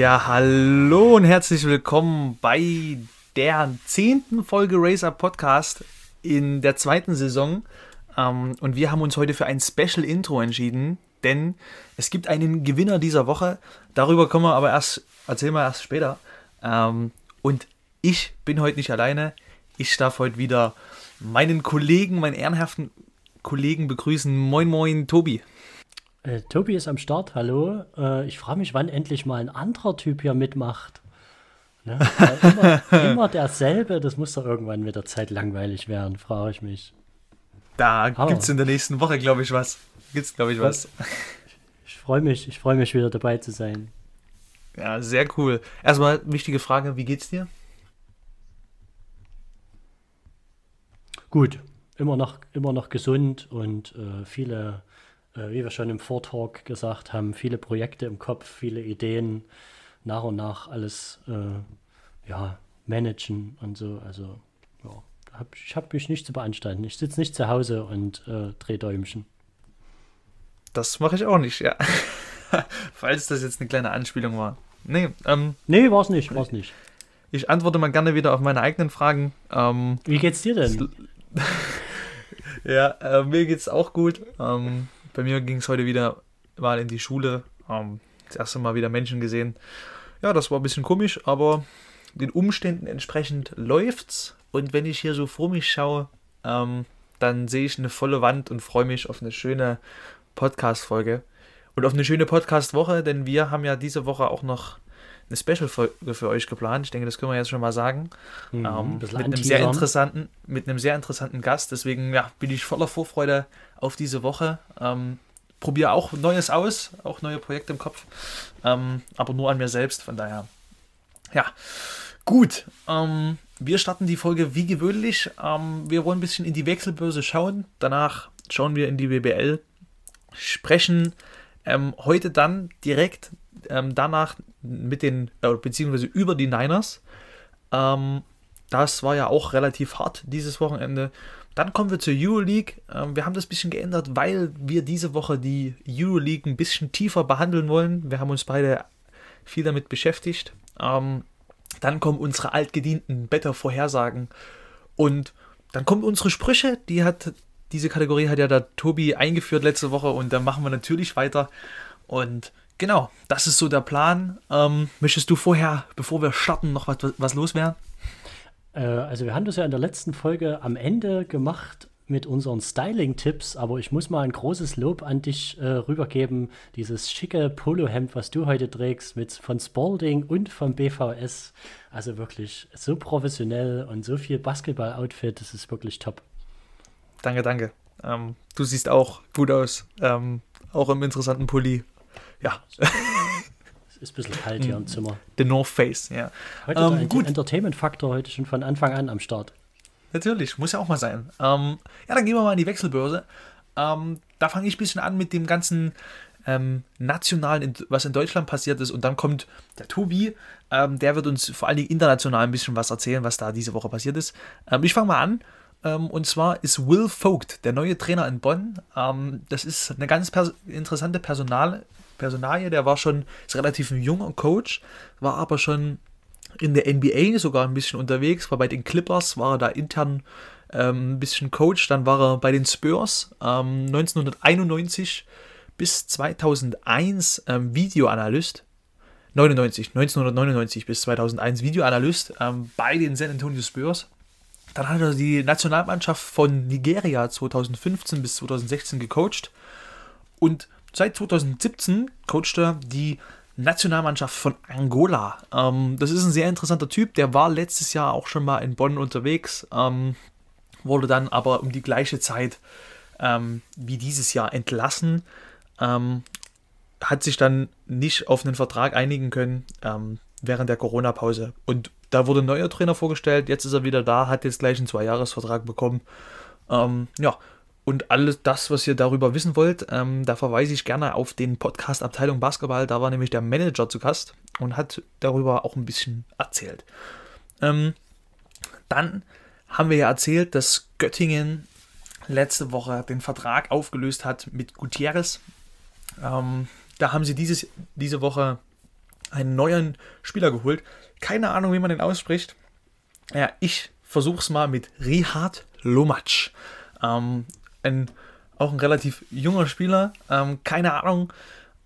Ja, hallo und herzlich willkommen bei der zehnten Folge Racer Podcast in der zweiten Saison. Ähm, und wir haben uns heute für ein Special Intro entschieden, denn es gibt einen Gewinner dieser Woche. Darüber kommen wir aber erst, erzählen wir erst später. Ähm, und ich bin heute nicht alleine. Ich darf heute wieder meinen Kollegen, meinen ehrenhaften Kollegen begrüßen. Moin, moin, Tobi. Äh, Tobi ist am Start, hallo. Äh, ich frage mich, wann endlich mal ein anderer Typ hier mitmacht. Ne? immer, immer derselbe, das muss doch irgendwann mit der Zeit langweilig werden, frage ich mich. Da gibt es in der nächsten Woche, glaube ich, was. Gibt's, glaube ich, was. Ich freue mich, ich freue mich wieder dabei zu sein. Ja, sehr cool. Erstmal wichtige Frage, wie geht's dir? Gut, immer noch, immer noch gesund und äh, viele, wie wir schon im Vortalk gesagt haben, viele Projekte im Kopf, viele Ideen, nach und nach alles äh, ja, managen und so. Also ja, hab, ich habe mich nicht zu beanstanden. Ich sitze nicht zu Hause und äh, drehe Däumchen. Das mache ich auch nicht, ja. Falls das jetzt eine kleine Anspielung war. Nee, ähm, nee war es nicht, war's nicht. Ich antworte mal gerne wieder auf meine eigenen Fragen. Ähm, Wie geht's dir denn? ja, äh, mir geht's auch gut. Ähm, bei mir ging es heute wieder mal in die Schule. Ähm, das erste Mal wieder Menschen gesehen. Ja, das war ein bisschen komisch, aber den Umständen entsprechend läuft's. Und wenn ich hier so vor mich schaue, ähm, dann sehe ich eine volle Wand und freue mich auf eine schöne Podcast-Folge. Und auf eine schöne Podcast-Woche, denn wir haben ja diese Woche auch noch eine Special-Folge für euch geplant. Ich denke, das können wir jetzt schon mal sagen. Mhm, ähm, mit einem sehr interessanten, mit einem sehr interessanten Gast. Deswegen ja, bin ich voller Vorfreude auf diese Woche. Ähm, probiere auch Neues aus, auch neue Projekte im Kopf, ähm, aber nur an mir selbst. Von daher, ja, gut. Ähm, wir starten die Folge wie gewöhnlich. Ähm, wir wollen ein bisschen in die Wechselbörse schauen. Danach schauen wir in die BBL, sprechen ähm, heute dann direkt ähm, danach mit den, äh, beziehungsweise über die Niners. Ähm, das war ja auch relativ hart dieses Wochenende. Dann kommen wir zur Euroleague. Ähm, wir haben das ein bisschen geändert, weil wir diese Woche die Euroleague ein bisschen tiefer behandeln wollen. Wir haben uns beide viel damit beschäftigt. Ähm, dann kommen unsere altgedienten Better-Vorhersagen. Und dann kommen unsere Sprüche. Die hat, diese Kategorie hat ja der Tobi eingeführt letzte Woche und da machen wir natürlich weiter. Und genau, das ist so der Plan. Ähm, möchtest du vorher, bevor wir starten, noch was, was loswerden? Äh, also wir haben das ja in der letzten Folge am Ende gemacht mit unseren Styling-Tipps, aber ich muss mal ein großes Lob an dich äh, rübergeben. Dieses schicke Polohemd, was du heute trägst, mit von Spalding und vom BVS. Also wirklich so professionell und so viel Basketball-Outfit, das ist wirklich top. Danke, danke. Ähm, du siehst auch gut aus. Ähm, auch im interessanten Pulli. Ja. ist ein bisschen kalt hier im Zimmer. The North Face, ja. Heute ähm, ist der Entertainment-Faktor heute schon von Anfang an am Start. Natürlich, muss ja auch mal sein. Ähm, ja, dann gehen wir mal in die Wechselbörse. Ähm, da fange ich ein bisschen an mit dem ganzen ähm, nationalen, was in Deutschland passiert ist. Und dann kommt der Tobi, ähm, der wird uns vor allen Dingen international ein bisschen was erzählen, was da diese Woche passiert ist. Ähm, ich fange mal an. Ähm, und zwar ist Will Vogt, der neue Trainer in Bonn. das ist eine ganz pers interessante Personal Personalie. Der war schon, ist relativ ein junger Coach, war aber schon in der NBA sogar ein bisschen unterwegs, war bei den Clippers, war er da intern ähm, ein bisschen Coach, dann war er bei den Spurs ähm, 1991 bis 2001 ähm, Videoanalyst. 99, 1999 bis 2001 Videoanalyst ähm, bei den San Antonio Spurs. Dann hat er die Nationalmannschaft von Nigeria 2015 bis 2016 gecoacht und seit 2017 coacht er die Nationalmannschaft von Angola. Ähm, das ist ein sehr interessanter Typ. Der war letztes Jahr auch schon mal in Bonn unterwegs, ähm, wurde dann aber um die gleiche Zeit ähm, wie dieses Jahr entlassen. Ähm, hat sich dann nicht auf einen Vertrag einigen können ähm, während der Corona-Pause. Und da wurde ein neuer Trainer vorgestellt. Jetzt ist er wieder da, hat jetzt gleich einen Zwei-Jahres-Vertrag bekommen. Ähm, ja, und alles das, was ihr darüber wissen wollt, ähm, da verweise ich gerne auf den Podcast Abteilung Basketball. Da war nämlich der Manager zu Gast und hat darüber auch ein bisschen erzählt. Ähm, dann haben wir ja erzählt, dass Göttingen letzte Woche den Vertrag aufgelöst hat mit Gutierrez. Ähm, da haben sie dieses, diese Woche einen neuen Spieler geholt. Keine Ahnung, wie man den ausspricht. Ja, ich versuch's mal mit Rihad Lomac. Ähm, ein, auch ein relativ junger Spieler. Ähm, keine Ahnung,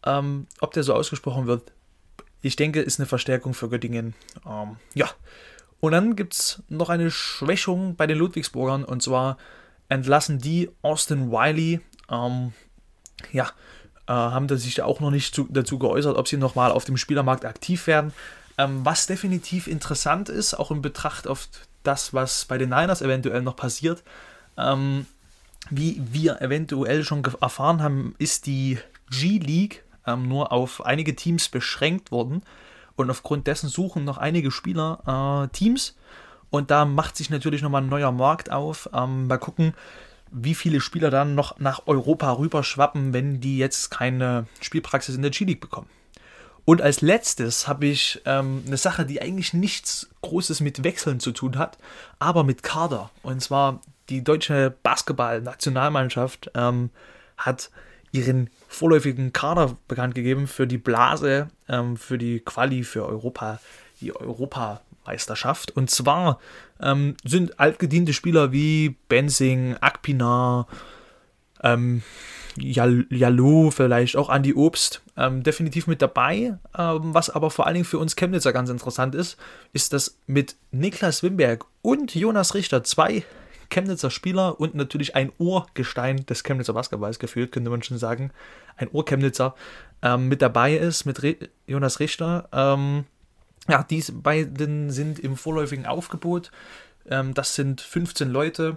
ähm, ob der so ausgesprochen wird. Ich denke, ist eine Verstärkung für Göttingen. Ähm, ja. Und dann gibt es noch eine Schwächung bei den Ludwigsburgern. Und zwar entlassen die Austin Wiley. Ähm, ja, äh, haben da sich auch noch nicht zu, dazu geäußert, ob sie nochmal auf dem Spielermarkt aktiv werden. Ähm, was definitiv interessant ist, auch in Betracht auf das, was bei den Niners eventuell noch passiert. Ähm, wie wir eventuell schon erfahren haben, ist die G-League ähm, nur auf einige Teams beschränkt worden. Und aufgrund dessen suchen noch einige Spieler äh, Teams. Und da macht sich natürlich nochmal ein neuer Markt auf. Ähm, mal gucken, wie viele Spieler dann noch nach Europa rüberschwappen, wenn die jetzt keine Spielpraxis in der G-League bekommen. Und als letztes habe ich ähm, eine Sache, die eigentlich nichts Großes mit Wechseln zu tun hat, aber mit Kader. Und zwar die deutsche Basketball-Nationalmannschaft ähm, hat ihren vorläufigen Kader bekannt gegeben für die Blase, ähm, für die Quali für Europa, die Europameisterschaft. Und zwar ähm, sind altgediente Spieler wie Benzing, Akpinar, ähm, Jalou, vielleicht auch Andi Obst ähm, definitiv mit dabei. Ähm, was aber vor allen Dingen für uns Chemnitzer ganz interessant ist, ist, dass mit Niklas Wimberg und Jonas Richter zwei Chemnitzer Spieler und natürlich ein Urgestein des Chemnitzer Basketballs gefühlt, könnte man schon sagen, ein Urchemnitzer ähm, mit dabei ist, mit Re Jonas Richter. Ähm, ja, diese beiden sind im vorläufigen Aufgebot. Ähm, das sind 15 Leute,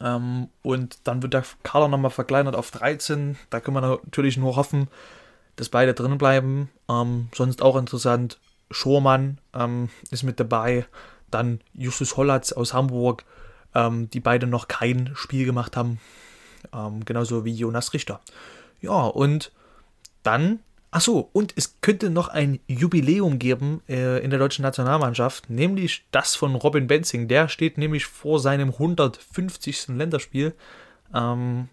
ähm, und dann wird der Kader nochmal verkleinert auf 13. Da können wir natürlich nur hoffen, dass beide drin bleiben. Ähm, sonst auch interessant, Schormann ähm, ist mit dabei. Dann Justus Hollatz aus Hamburg, ähm, die beide noch kein Spiel gemacht haben. Ähm, genauso wie Jonas Richter. Ja, und dann Achso, und es könnte noch ein Jubiläum geben äh, in der deutschen Nationalmannschaft, nämlich das von Robin Benzing. Der steht nämlich vor seinem 150. Länderspiel. Ähm,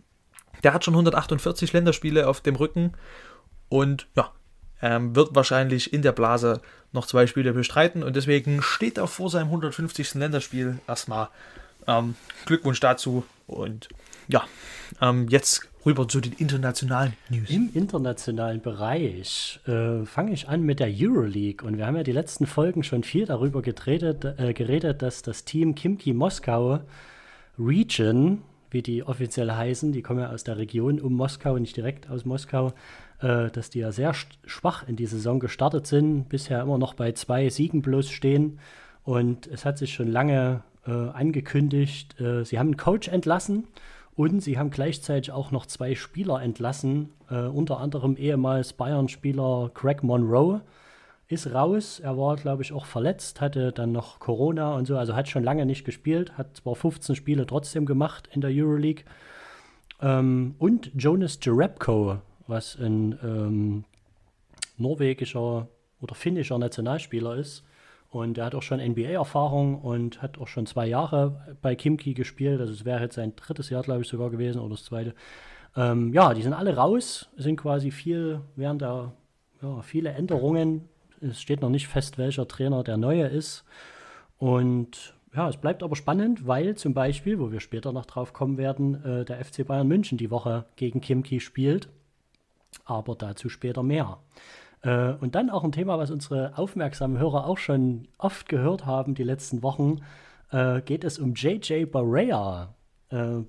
der hat schon 148 Länderspiele auf dem Rücken und ja, ähm, wird wahrscheinlich in der Blase noch zwei Spiele bestreiten und deswegen steht er vor seinem 150. Länderspiel erstmal. Ähm, Glückwunsch dazu und ja, ähm, jetzt rüber zu den internationalen News. Im internationalen Bereich äh, fange ich an mit der Euroleague. Und wir haben ja die letzten Folgen schon viel darüber geredet, äh, geredet dass das Team Kimki Moskau Region, wie die offiziell heißen, die kommen ja aus der Region um Moskau, nicht direkt aus Moskau, äh, dass die ja sehr schwach in die Saison gestartet sind, bisher immer noch bei zwei Siegen bloß stehen. Und es hat sich schon lange äh, angekündigt, äh, sie haben einen Coach entlassen und sie haben gleichzeitig auch noch zwei Spieler entlassen, äh, unter anderem ehemals Bayern-Spieler Greg Monroe ist raus. Er war, glaube ich, auch verletzt, hatte dann noch Corona und so, also hat schon lange nicht gespielt, hat zwar 15 Spiele trotzdem gemacht in der Euroleague. Ähm, und Jonas Jerebko, was ein ähm, norwegischer oder finnischer Nationalspieler ist, und er hat auch schon NBA-Erfahrung und hat auch schon zwei Jahre bei Kimki gespielt. Also es wäre jetzt sein drittes Jahr, glaube ich, sogar gewesen oder das zweite. Ähm, ja, die sind alle raus, sind quasi viel während der, ja, viele Änderungen. Es steht noch nicht fest, welcher Trainer der neue ist. Und ja, es bleibt aber spannend, weil zum Beispiel, wo wir später noch drauf kommen werden, äh, der FC Bayern München die Woche gegen Kimki spielt. Aber dazu später mehr. Äh, und dann auch ein Thema, was unsere aufmerksamen Hörer auch schon oft gehört haben die letzten Wochen, äh, geht es um JJ Barea, äh,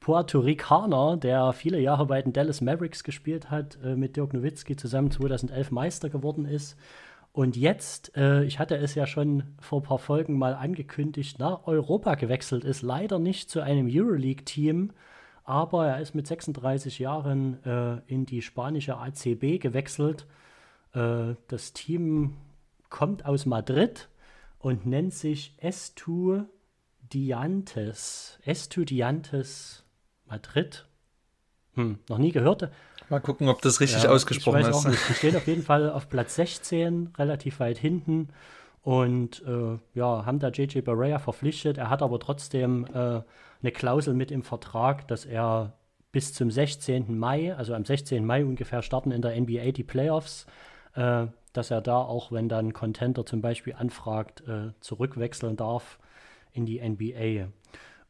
Puerto, Ricaner, der viele Jahre bei den Dallas Mavericks gespielt hat, äh, mit Dirk Nowitzki zusammen 2011 Meister geworden ist. Und jetzt, äh, ich hatte es ja schon vor ein paar Folgen mal angekündigt, nach Europa gewechselt ist. Leider nicht zu einem Euroleague-Team, aber er ist mit 36 Jahren äh, in die spanische ACB gewechselt das Team kommt aus Madrid und nennt sich Estudiantes. Estudiantes Madrid. Hm, noch nie gehört. Mal gucken, ob das richtig ja, ausgesprochen ist. Die stehen auf jeden Fall auf Platz 16, relativ weit hinten. Und äh, ja, haben da JJ Barea verpflichtet. Er hat aber trotzdem äh, eine Klausel mit im Vertrag, dass er bis zum 16. Mai, also am 16. Mai ungefähr, starten in der NBA die Playoffs. Äh, dass er da auch, wenn dann Contender zum Beispiel anfragt, äh, zurückwechseln darf in die NBA. Äh,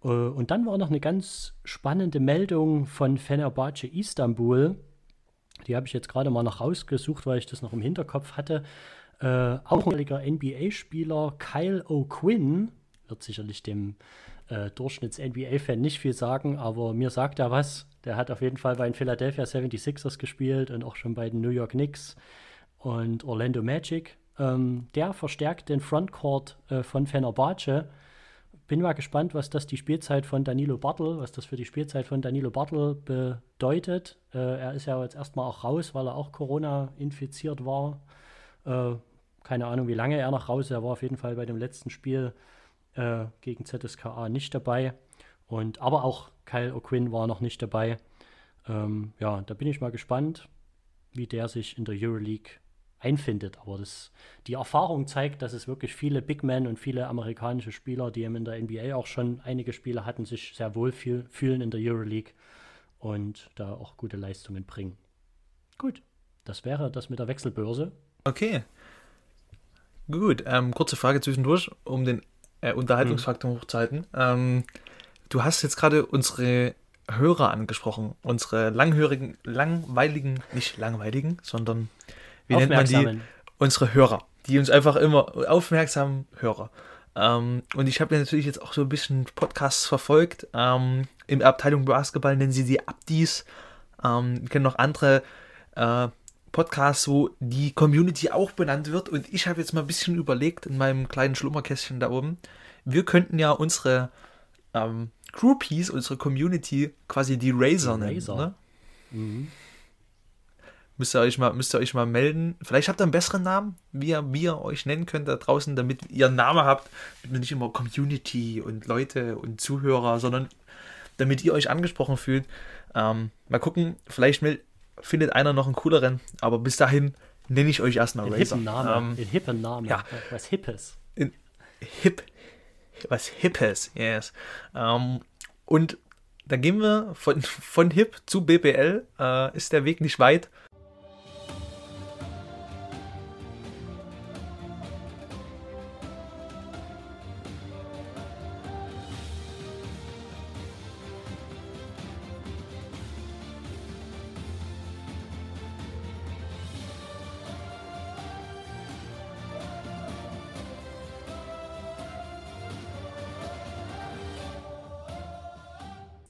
und dann war noch eine ganz spannende Meldung von Fenerbahce Istanbul. Die habe ich jetzt gerade mal noch rausgesucht, weil ich das noch im Hinterkopf hatte. Äh, auch ein NBA-Spieler Kyle O'Quinn wird sicherlich dem äh, Durchschnitts-NBA-Fan nicht viel sagen, aber mir sagt er was. Der hat auf jeden Fall bei den Philadelphia 76ers gespielt und auch schon bei den New York Knicks und Orlando Magic. Ähm, der verstärkt den Frontcourt äh, von Fenerbahce. Bin mal gespannt, was das die Spielzeit von Danilo Bartel, was das für die Spielzeit von Danilo Bartel bedeutet. Äh, er ist ja jetzt erstmal auch raus, weil er auch Corona infiziert war. Äh, keine Ahnung, wie lange er noch raus ist. Er war auf jeden Fall bei dem letzten Spiel äh, gegen ZSKA nicht dabei. Und, aber auch Kyle O'Quinn war noch nicht dabei. Ähm, ja, da bin ich mal gespannt, wie der sich in der Euroleague einfindet. Aber das, die Erfahrung zeigt, dass es wirklich viele Big Men und viele amerikanische Spieler, die eben in der NBA auch schon einige Spiele hatten, sich sehr wohl fühlen in der Euroleague und da auch gute Leistungen bringen. Gut, das wäre das mit der Wechselbörse. Okay. Gut, ähm, kurze Frage zwischendurch, um den äh, Unterhaltungsfaktor hm. hochzuhalten. Ähm, du hast jetzt gerade unsere Hörer angesprochen, unsere langhörigen, langweiligen, nicht langweiligen, sondern wie nennt man die? Unsere Hörer, die uns einfach immer aufmerksam Hörer. Ähm, und ich habe ja natürlich jetzt auch so ein bisschen Podcasts verfolgt. Ähm, in der Abteilung Basketball nennen sie die Abdis. Ähm, kennen noch andere äh, Podcasts, wo die Community auch benannt wird. Und ich habe jetzt mal ein bisschen überlegt in meinem kleinen Schlummerkästchen da oben. Wir könnten ja unsere ähm, Groupies, unsere Community quasi die Razor nennen. Razor. Ne? Mhm. Müsst ihr, euch mal, müsst ihr euch mal melden. Vielleicht habt ihr einen besseren Namen, wie ihr, wie ihr euch nennen könnt da draußen, damit ihr einen Namen habt. Damit nicht immer Community und Leute und Zuhörer, sondern damit ihr euch angesprochen fühlt. Ähm, mal gucken, vielleicht findet einer noch einen cooleren, aber bis dahin nenne ich euch erstmal Razor. Hippen Namen. Ähm, in hippen Namen. Ja. Was Hippes. In hip. Was Hippes, yes. Ähm, und dann gehen wir von, von Hip zu BBL. Äh, ist der Weg nicht weit.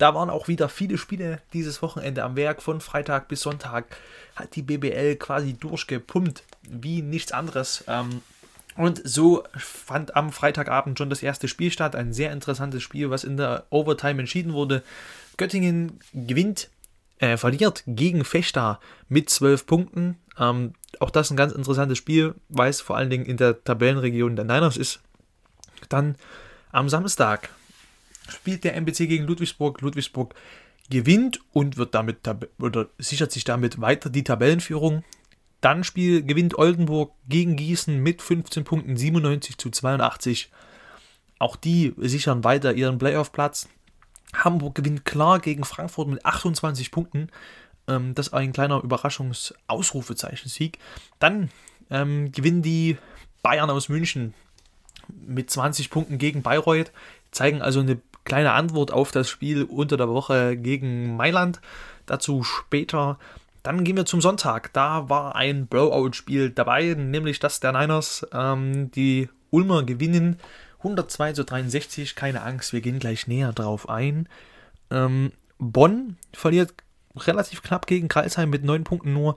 Da waren auch wieder viele Spiele dieses Wochenende am Werk. Von Freitag bis Sonntag hat die BBL quasi durchgepumpt wie nichts anderes. Ähm, und so fand am Freitagabend schon das erste Spiel statt. Ein sehr interessantes Spiel, was in der Overtime entschieden wurde. Göttingen gewinnt, äh, verliert gegen Fechter mit 12 Punkten. Ähm, auch das ein ganz interessantes Spiel, weil es vor allen Dingen in der Tabellenregion der Niners ist. Dann am Samstag spielt der MBC gegen Ludwigsburg. Ludwigsburg gewinnt und wird damit oder sichert sich damit weiter die Tabellenführung. Dann Spiel gewinnt Oldenburg gegen Gießen mit 15 Punkten 97 zu 82. Auch die sichern weiter ihren Playoff-Platz. Hamburg gewinnt klar gegen Frankfurt mit 28 Punkten. Ähm, das ist ein kleiner Überraschungsausrufezeichen-Sieg. Dann ähm, gewinnen die Bayern aus München mit 20 Punkten gegen Bayreuth, zeigen also eine kleine Antwort auf das Spiel unter der Woche gegen Mailand. Dazu später. Dann gehen wir zum Sonntag. Da war ein Blowout-Spiel dabei, nämlich das der Niners. Ähm, die Ulmer gewinnen 102 zu 63. Keine Angst, wir gehen gleich näher drauf ein. Ähm, Bonn verliert relativ knapp gegen Karlsheim mit 9 Punkten nur.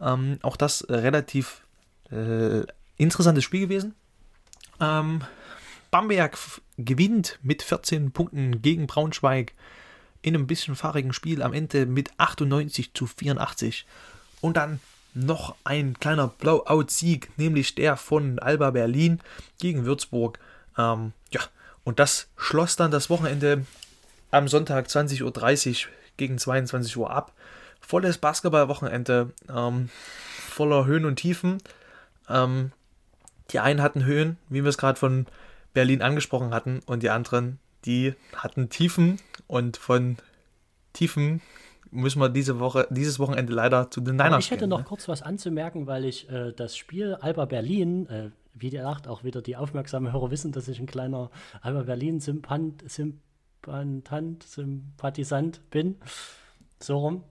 Ähm, auch das relativ äh, interessantes Spiel gewesen. Ähm, Bamberg gewinnt mit 14 Punkten gegen Braunschweig in einem bisschen fahrigen Spiel am Ende mit 98 zu 84. Und dann noch ein kleiner Blowout-Sieg, nämlich der von Alba Berlin gegen Würzburg. Ähm, ja, und das schloss dann das Wochenende am Sonntag 20.30 Uhr gegen 22 Uhr ab. Volles Basketballwochenende, ähm, voller Höhen und Tiefen. Ähm, die einen hatten Höhen, wie wir es gerade von Berlin angesprochen hatten und die anderen, die hatten Tiefen und von Tiefen müssen wir diese Woche, dieses Wochenende leider zu den Niners Aber Ich hätte gehen, noch ne? kurz was anzumerken, weil ich äh, das Spiel Alba Berlin, äh, wie gesagt, auch wieder die aufmerksamen Hörer wissen, dass ich ein kleiner Alba Berlin-Sympant, Sympathisant, Sympathisant bin. So rum.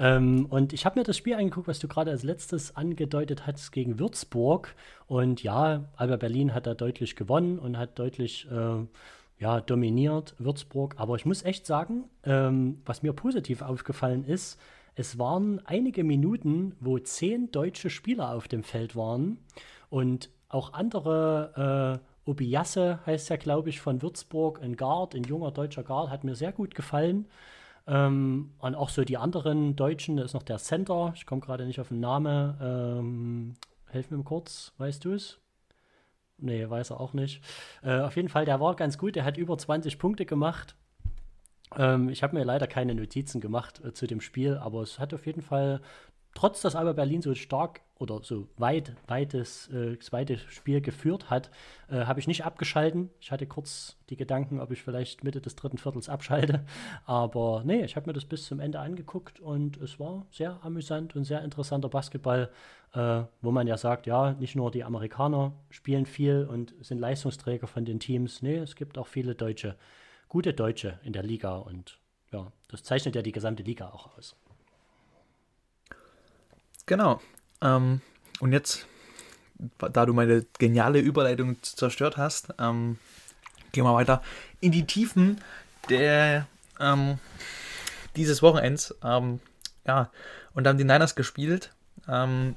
Ähm, und ich habe mir das Spiel angeguckt, was du gerade als letztes angedeutet hast gegen Würzburg. Und ja, Alba Berlin hat da deutlich gewonnen und hat deutlich äh, ja, dominiert Würzburg. Aber ich muss echt sagen, ähm, was mir positiv aufgefallen ist, es waren einige Minuten, wo zehn deutsche Spieler auf dem Feld waren und auch andere, äh, Obiasse heißt ja, glaube ich, von Würzburg, ein Guard, ein junger deutscher Guard, hat mir sehr gut gefallen. Ähm, und auch so die anderen Deutschen, da ist noch der Center, ich komme gerade nicht auf den Namen. Ähm, helf mir kurz, weißt du es? Nee, weiß er auch nicht. Äh, auf jeden Fall, der war ganz gut, der hat über 20 Punkte gemacht. Ähm, ich habe mir leider keine Notizen gemacht äh, zu dem Spiel, aber es hat auf jeden Fall, trotz dass Alba Berlin so stark oder so weit, weites, äh, zweite Spiel geführt hat, äh, habe ich nicht abgeschalten. Ich hatte kurz die Gedanken, ob ich vielleicht Mitte des dritten Viertels abschalte. Aber nee, ich habe mir das bis zum Ende angeguckt und es war sehr amüsant und sehr interessanter Basketball, äh, wo man ja sagt, ja, nicht nur die Amerikaner spielen viel und sind Leistungsträger von den Teams. Nee, es gibt auch viele Deutsche, gute Deutsche in der Liga und ja, das zeichnet ja die gesamte Liga auch aus. Genau. Ähm, und jetzt, da du meine geniale Überleitung zerstört hast, ähm, gehen wir weiter in die Tiefen der, ähm, dieses Wochenends. Ähm, ja, und haben die Niners gespielt. Ähm,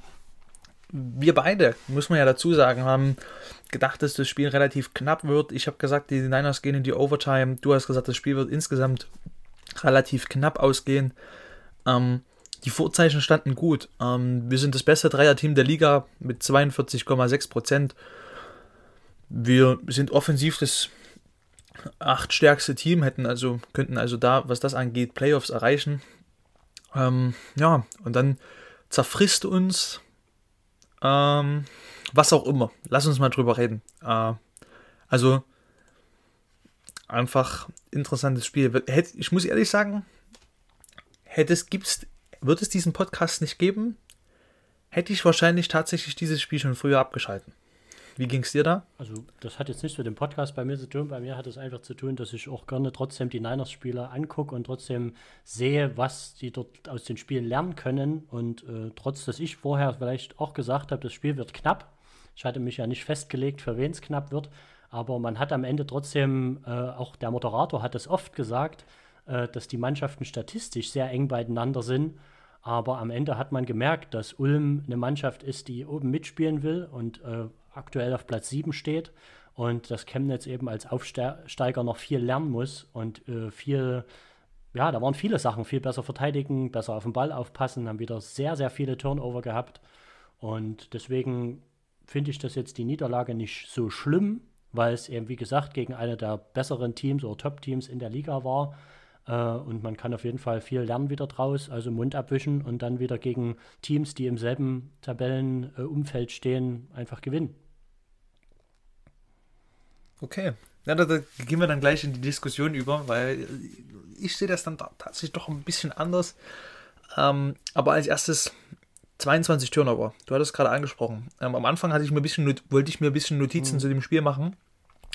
wir beide, muss man ja dazu sagen, haben gedacht, dass das Spiel relativ knapp wird. Ich habe gesagt, die Niners gehen in die Overtime. Du hast gesagt, das Spiel wird insgesamt relativ knapp ausgehen. Ähm, die Vorzeichen standen gut. Ähm, wir sind das beste Dreierteam der Liga mit 42,6 Prozent. Wir sind offensiv das achtstärkste Team, hätten also, könnten also da, was das angeht, Playoffs erreichen. Ähm, ja, und dann zerfrisst uns ähm, was auch immer. Lass uns mal drüber reden. Äh, also einfach interessantes Spiel. Ich muss ehrlich sagen, hätte es, gibt's, wird es diesen Podcast nicht geben, hätte ich wahrscheinlich tatsächlich dieses Spiel schon früher abgeschalten. Wie ging es dir da? Also, das hat jetzt nichts mit dem Podcast bei mir zu tun. Bei mir hat es einfach zu tun, dass ich auch gerne trotzdem die Niners-Spieler angucke und trotzdem sehe, was die dort aus den Spielen lernen können. Und äh, trotz, dass ich vorher vielleicht auch gesagt habe, das Spiel wird knapp. Ich hatte mich ja nicht festgelegt, für wen es knapp wird. Aber man hat am Ende trotzdem, äh, auch der Moderator hat es oft gesagt, äh, dass die Mannschaften statistisch sehr eng beieinander sind. Aber am Ende hat man gemerkt, dass Ulm eine Mannschaft ist, die oben mitspielen will und äh, aktuell auf Platz 7 steht und dass Chemnitz eben als Aufsteiger noch viel lernen muss und äh, viel, ja, da waren viele Sachen, viel besser verteidigen, besser auf den Ball aufpassen, haben wieder sehr, sehr viele Turnover gehabt und deswegen finde ich das jetzt die Niederlage nicht so schlimm, weil es eben, wie gesagt, gegen eine der besseren Teams oder Top-Teams in der Liga war. Äh, und man kann auf jeden Fall viel lernen wieder draus, also Mund abwischen und dann wieder gegen Teams, die im selben Tabellenumfeld stehen, einfach gewinnen. Okay. Ja, da, da, gehen wir dann gleich in die Diskussion über, weil ich sehe das dann tatsächlich doch ein bisschen anders. Ähm, aber als erstes 22 Turnover. Du hattest es gerade angesprochen. Ähm, am Anfang hatte ich mir ein bisschen, wollte ich mir ein bisschen Notizen mhm. zu dem Spiel machen.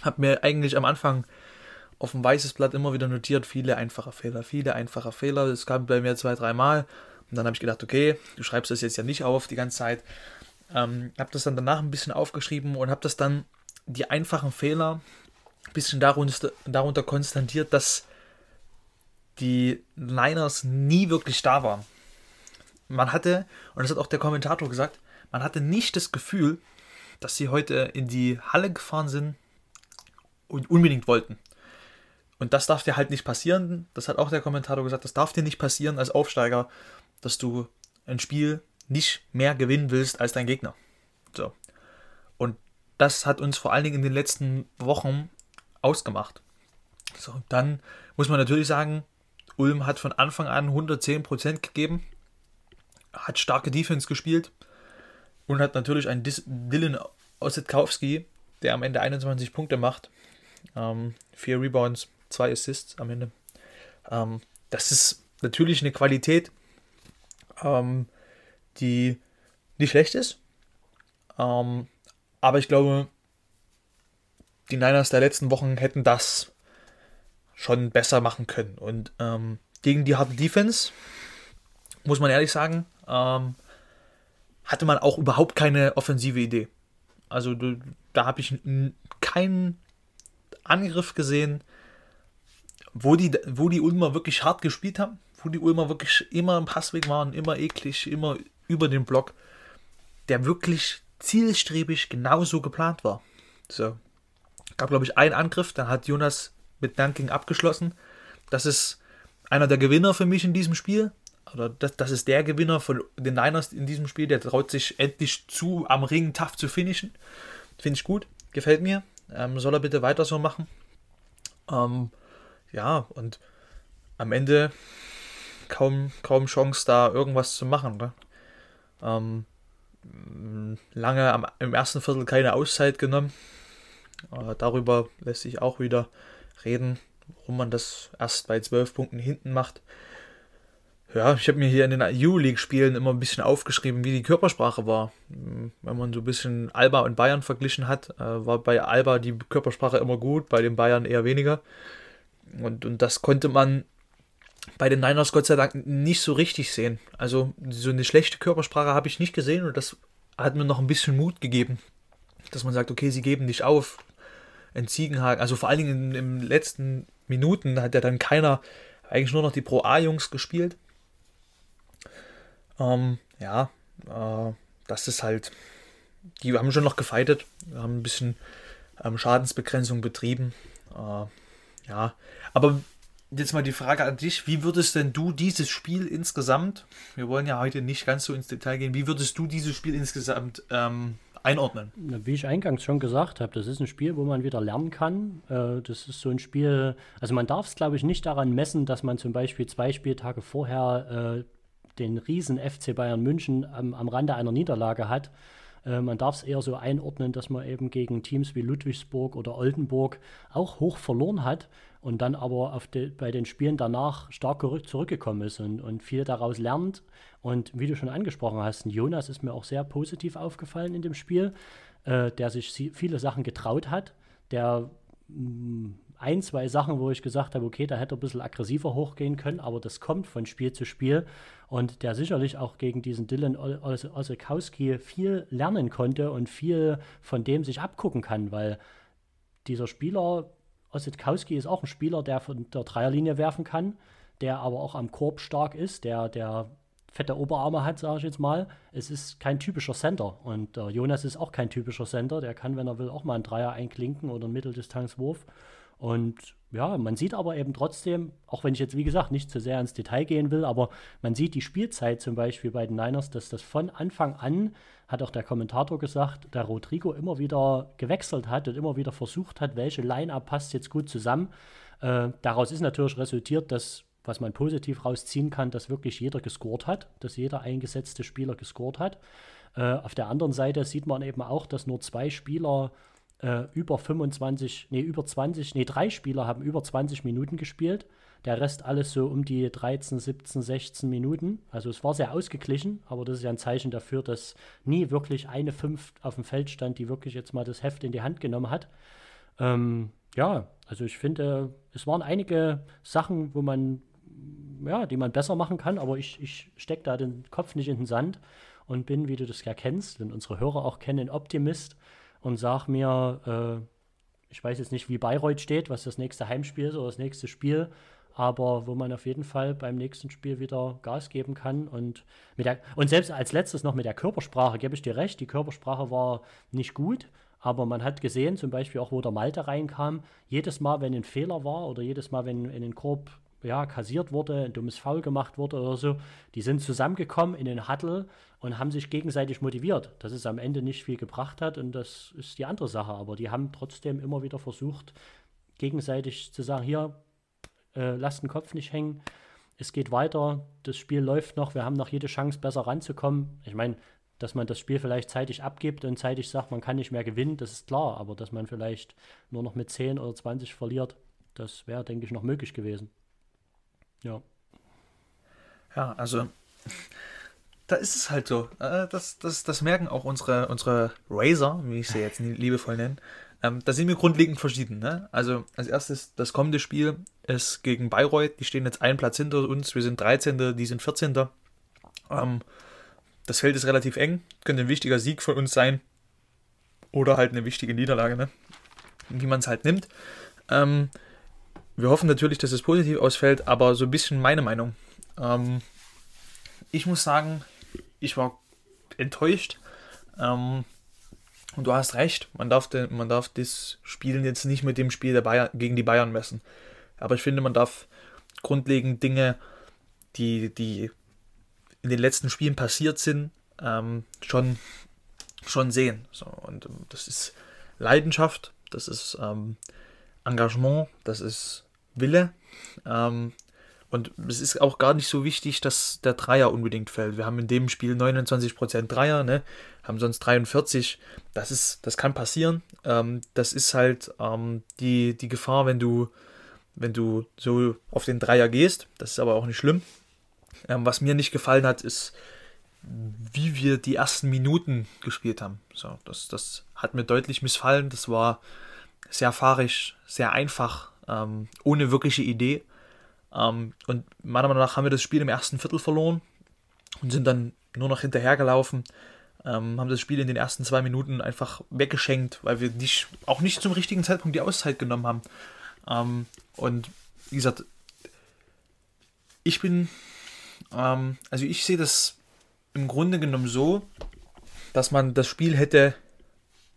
Hab mir eigentlich am Anfang auf ein weißes Blatt immer wieder notiert, viele einfache Fehler, viele einfache Fehler. Das kam bei mir zwei, dreimal. Und dann habe ich gedacht, okay, du schreibst das jetzt ja nicht auf die ganze Zeit. Ähm, habe das dann danach ein bisschen aufgeschrieben und habe das dann die einfachen Fehler ein bisschen darunter, darunter konstatiert, dass die Niners nie wirklich da waren. Man hatte, und das hat auch der Kommentator gesagt, man hatte nicht das Gefühl, dass sie heute in die Halle gefahren sind und unbedingt wollten. Und das darf dir halt nicht passieren. Das hat auch der Kommentator gesagt. Das darf dir nicht passieren als Aufsteiger, dass du ein Spiel nicht mehr gewinnen willst als dein Gegner. So. Und das hat uns vor allen Dingen in den letzten Wochen ausgemacht. So, dann muss man natürlich sagen, Ulm hat von Anfang an 110% gegeben, hat starke Defense gespielt und hat natürlich einen Dylan Ossetkowski, der am Ende 21 Punkte macht, ähm, vier Rebounds, zwei Assists am Ende. Ähm, das ist natürlich eine Qualität, ähm, die nicht schlecht ist. Ähm, aber ich glaube, die Niners der letzten Wochen hätten das schon besser machen können. Und ähm, gegen die harte Defense, muss man ehrlich sagen, ähm, hatte man auch überhaupt keine offensive Idee. Also da habe ich keinen Angriff gesehen, wo die, wo die Ulmer wirklich hart gespielt haben, wo die Ulmer wirklich immer im Passweg waren, immer eklig, immer über den Block, der wirklich zielstrebig genauso geplant war. So. Gab, glaube ich, einen Angriff, dann hat Jonas mit Dunking abgeschlossen. Das ist einer der Gewinner für mich in diesem Spiel. Oder das, das ist der Gewinner von den Niners in diesem Spiel. Der traut sich endlich zu, am Ring tough zu finishen. Finde ich gut, gefällt mir. Ähm, soll er bitte weiter so machen. Ähm, ja, und am Ende kaum, kaum Chance, da irgendwas zu machen. Ne? Ähm, lange am, im ersten Viertel keine Auszeit genommen. Äh, darüber lässt sich auch wieder reden, warum man das erst bei zwölf Punkten hinten macht. Ja, ich habe mir hier in den EU-League-Spielen immer ein bisschen aufgeschrieben, wie die Körpersprache war. Wenn man so ein bisschen Alba und Bayern verglichen hat, äh, war bei Alba die Körpersprache immer gut, bei den Bayern eher weniger. Und, und das konnte man bei den Niners Gott sei Dank nicht so richtig sehen. Also so eine schlechte Körpersprache habe ich nicht gesehen und das hat mir noch ein bisschen Mut gegeben, dass man sagt, okay, sie geben nicht auf. Ein Ziegenhagen, also vor allen Dingen in den letzten Minuten hat ja dann keiner, eigentlich nur noch die Pro A-Jungs gespielt. Ähm, ja, äh, das ist halt, die haben schon noch gefeitet, haben ein bisschen ähm, Schadensbegrenzung betrieben. Äh, ja, aber jetzt mal die Frage an dich, wie würdest denn du dieses Spiel insgesamt, wir wollen ja heute nicht ganz so ins Detail gehen, wie würdest du dieses Spiel insgesamt ähm, einordnen? Wie ich eingangs schon gesagt habe, das ist ein Spiel, wo man wieder lernen kann. Äh, das ist so ein Spiel, also man darf es, glaube ich, nicht daran messen, dass man zum Beispiel zwei Spieltage vorher äh, den riesen FC Bayern München am, am Rande einer Niederlage hat. Äh, man darf es eher so einordnen, dass man eben gegen Teams wie Ludwigsburg oder Oldenburg auch hoch verloren hat und dann aber de, bei den Spielen danach stark zurückgekommen ist und, und viel daraus lernt. Und wie du schon angesprochen hast, Jonas ist mir auch sehr positiv aufgefallen in dem Spiel, äh, der sich viele Sachen getraut hat, der mm, ein, zwei Sachen, wo ich gesagt habe, okay, da hätte er ein bisschen aggressiver hochgehen können, aber das kommt von Spiel zu Spiel und der sicherlich auch gegen diesen Dylan Osekowski viel lernen konnte und viel von dem sich abgucken kann, weil dieser Spieler, Osekowski ist auch ein Spieler, der von der Dreierlinie werfen kann, der aber auch am Korb stark ist, der, der fette Oberarme hat, sage ich jetzt mal. Es ist kein typischer Center. Und äh, Jonas ist auch kein typischer Center. Der kann, wenn er will, auch mal einen Dreier einklinken oder einen Mitteldistanzwurf. Und ja, man sieht aber eben trotzdem, auch wenn ich jetzt wie gesagt nicht zu sehr ins Detail gehen will, aber man sieht die Spielzeit zum Beispiel bei den Niners, dass das von Anfang an, hat auch der Kommentator gesagt, der Rodrigo immer wieder gewechselt hat und immer wieder versucht hat, welche Line-Up passt jetzt gut zusammen. Äh, daraus ist natürlich resultiert, dass, was man positiv rausziehen kann, dass wirklich jeder gescored hat, dass jeder eingesetzte Spieler gescored hat. Äh, auf der anderen Seite sieht man eben auch, dass nur zwei Spieler äh, über 25, nee, über 20, nee, drei Spieler haben über 20 Minuten gespielt. Der Rest alles so um die 13, 17, 16 Minuten. Also es war sehr ausgeglichen, aber das ist ja ein Zeichen dafür, dass nie wirklich eine Fünf auf dem Feld stand, die wirklich jetzt mal das Heft in die Hand genommen hat. Ähm, ja, also ich finde, es waren einige Sachen, wo man, ja, die man besser machen kann, aber ich, ich stecke da den Kopf nicht in den Sand und bin, wie du das ja kennst, und unsere Hörer auch kennen, Optimist und sag mir, äh, ich weiß jetzt nicht, wie Bayreuth steht, was das nächste Heimspiel ist oder das nächste Spiel, aber wo man auf jeden Fall beim nächsten Spiel wieder Gas geben kann. Und, mit der, und selbst als letztes noch mit der Körpersprache, gebe ich dir recht, die Körpersprache war nicht gut, aber man hat gesehen, zum Beispiel auch, wo der Malte reinkam, jedes Mal, wenn ein Fehler war oder jedes Mal, wenn in den Korb ja, kassiert wurde, ein dummes Foul gemacht wurde oder so, die sind zusammengekommen in den Huddle und haben sich gegenseitig motiviert, dass es am Ende nicht viel gebracht hat und das ist die andere Sache. Aber die haben trotzdem immer wieder versucht, gegenseitig zu sagen, hier, äh, lasst den Kopf nicht hängen, es geht weiter, das Spiel läuft noch, wir haben noch jede Chance, besser ranzukommen. Ich meine, dass man das Spiel vielleicht zeitig abgibt und zeitig sagt, man kann nicht mehr gewinnen, das ist klar, aber dass man vielleicht nur noch mit 10 oder 20 verliert, das wäre, denke ich, noch möglich gewesen. Ja. Ja, also da ist es halt so. Äh, das, das, das merken auch unsere, unsere Razer, wie ich sie jetzt liebevoll nenne. Ähm, da sind wir grundlegend verschieden. Ne? Also als erstes, das kommende Spiel ist gegen Bayreuth. Die stehen jetzt einen Platz hinter uns. Wir sind 13., die sind 14. Ähm, das Feld ist relativ eng. Könnte ein wichtiger Sieg von uns sein. Oder halt eine wichtige Niederlage, ne? wie man es halt nimmt. Ähm, wir hoffen natürlich, dass es positiv ausfällt, aber so ein bisschen meine Meinung. Ähm, ich muss sagen, ich war enttäuscht. Ähm, und du hast recht, man darf, den, man darf das Spielen jetzt nicht mit dem Spiel der Bayern, gegen die Bayern messen. Aber ich finde, man darf grundlegend Dinge, die, die in den letzten Spielen passiert sind, ähm, schon, schon sehen. So, und ähm, das ist Leidenschaft, das ist ähm, Engagement, das ist Wille. Ähm, und es ist auch gar nicht so wichtig, dass der Dreier unbedingt fällt. Wir haben in dem Spiel 29% Dreier, ne? haben sonst 43. Das ist, das kann passieren. Ähm, das ist halt ähm, die, die Gefahr, wenn du, wenn du so auf den Dreier gehst. Das ist aber auch nicht schlimm. Ähm, was mir nicht gefallen hat, ist, wie wir die ersten Minuten gespielt haben. So, das, das hat mir deutlich missfallen. Das war sehr fahrig, sehr einfach, ähm, ohne wirkliche Idee. Ähm, und meiner Meinung nach haben wir das Spiel im ersten Viertel verloren und sind dann nur noch hinterhergelaufen. Ähm, haben das Spiel in den ersten zwei Minuten einfach weggeschenkt, weil wir nicht, auch nicht zum richtigen Zeitpunkt die Auszeit genommen haben. Ähm, und wie gesagt, ich bin, ähm, also ich sehe das im Grunde genommen so, dass man das Spiel hätte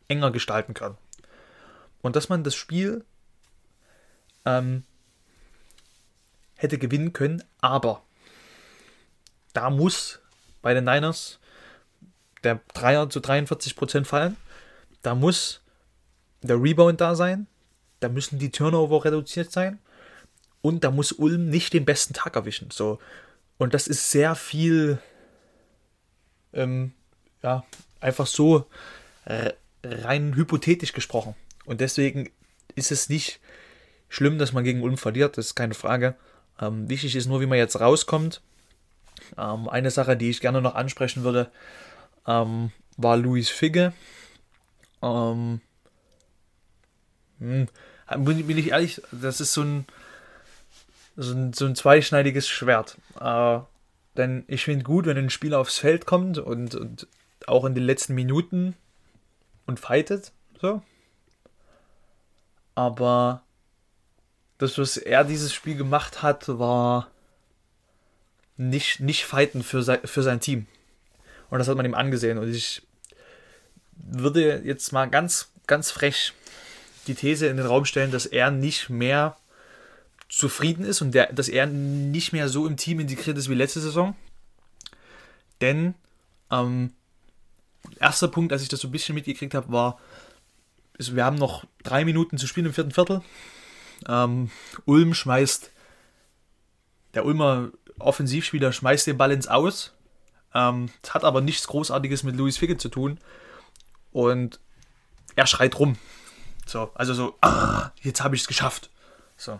enger gestalten können. Und dass man das Spiel ähm, hätte gewinnen können, aber da muss bei den Niners der Dreier zu 43% fallen, da muss der Rebound da sein, da müssen die Turnover reduziert sein und da muss Ulm nicht den besten Tag erwischen. So. Und das ist sehr viel, ähm, ja, einfach so rein hypothetisch gesprochen. Und deswegen ist es nicht schlimm, dass man gegen Ulm verliert, das ist keine Frage. Ähm, wichtig ist nur, wie man jetzt rauskommt. Ähm, eine Sache, die ich gerne noch ansprechen würde, ähm, war Luis Figge. Ähm, hm, bin ich ehrlich, das ist so ein, so ein, so ein zweischneidiges Schwert. Äh, denn ich finde gut, wenn ein Spieler aufs Feld kommt und, und auch in den letzten Minuten und fightet. So. Aber das, was er dieses Spiel gemacht hat, war nicht, nicht fighten für sein, für sein Team. Und das hat man ihm angesehen. Und ich würde jetzt mal ganz, ganz frech die These in den Raum stellen, dass er nicht mehr zufrieden ist und der, dass er nicht mehr so im Team integriert ist wie letzte Saison. Denn ähm, erster Punkt, als ich das so ein bisschen mitgekriegt habe, war, wir haben noch drei Minuten zu spielen im vierten Viertel. Ähm, Ulm schmeißt, der Ulmer Offensivspieler schmeißt den Ball ins Aus. Ähm, hat aber nichts Großartiges mit Luis Figge zu tun. Und er schreit rum. So, also so, ah, jetzt habe ich es geschafft. So.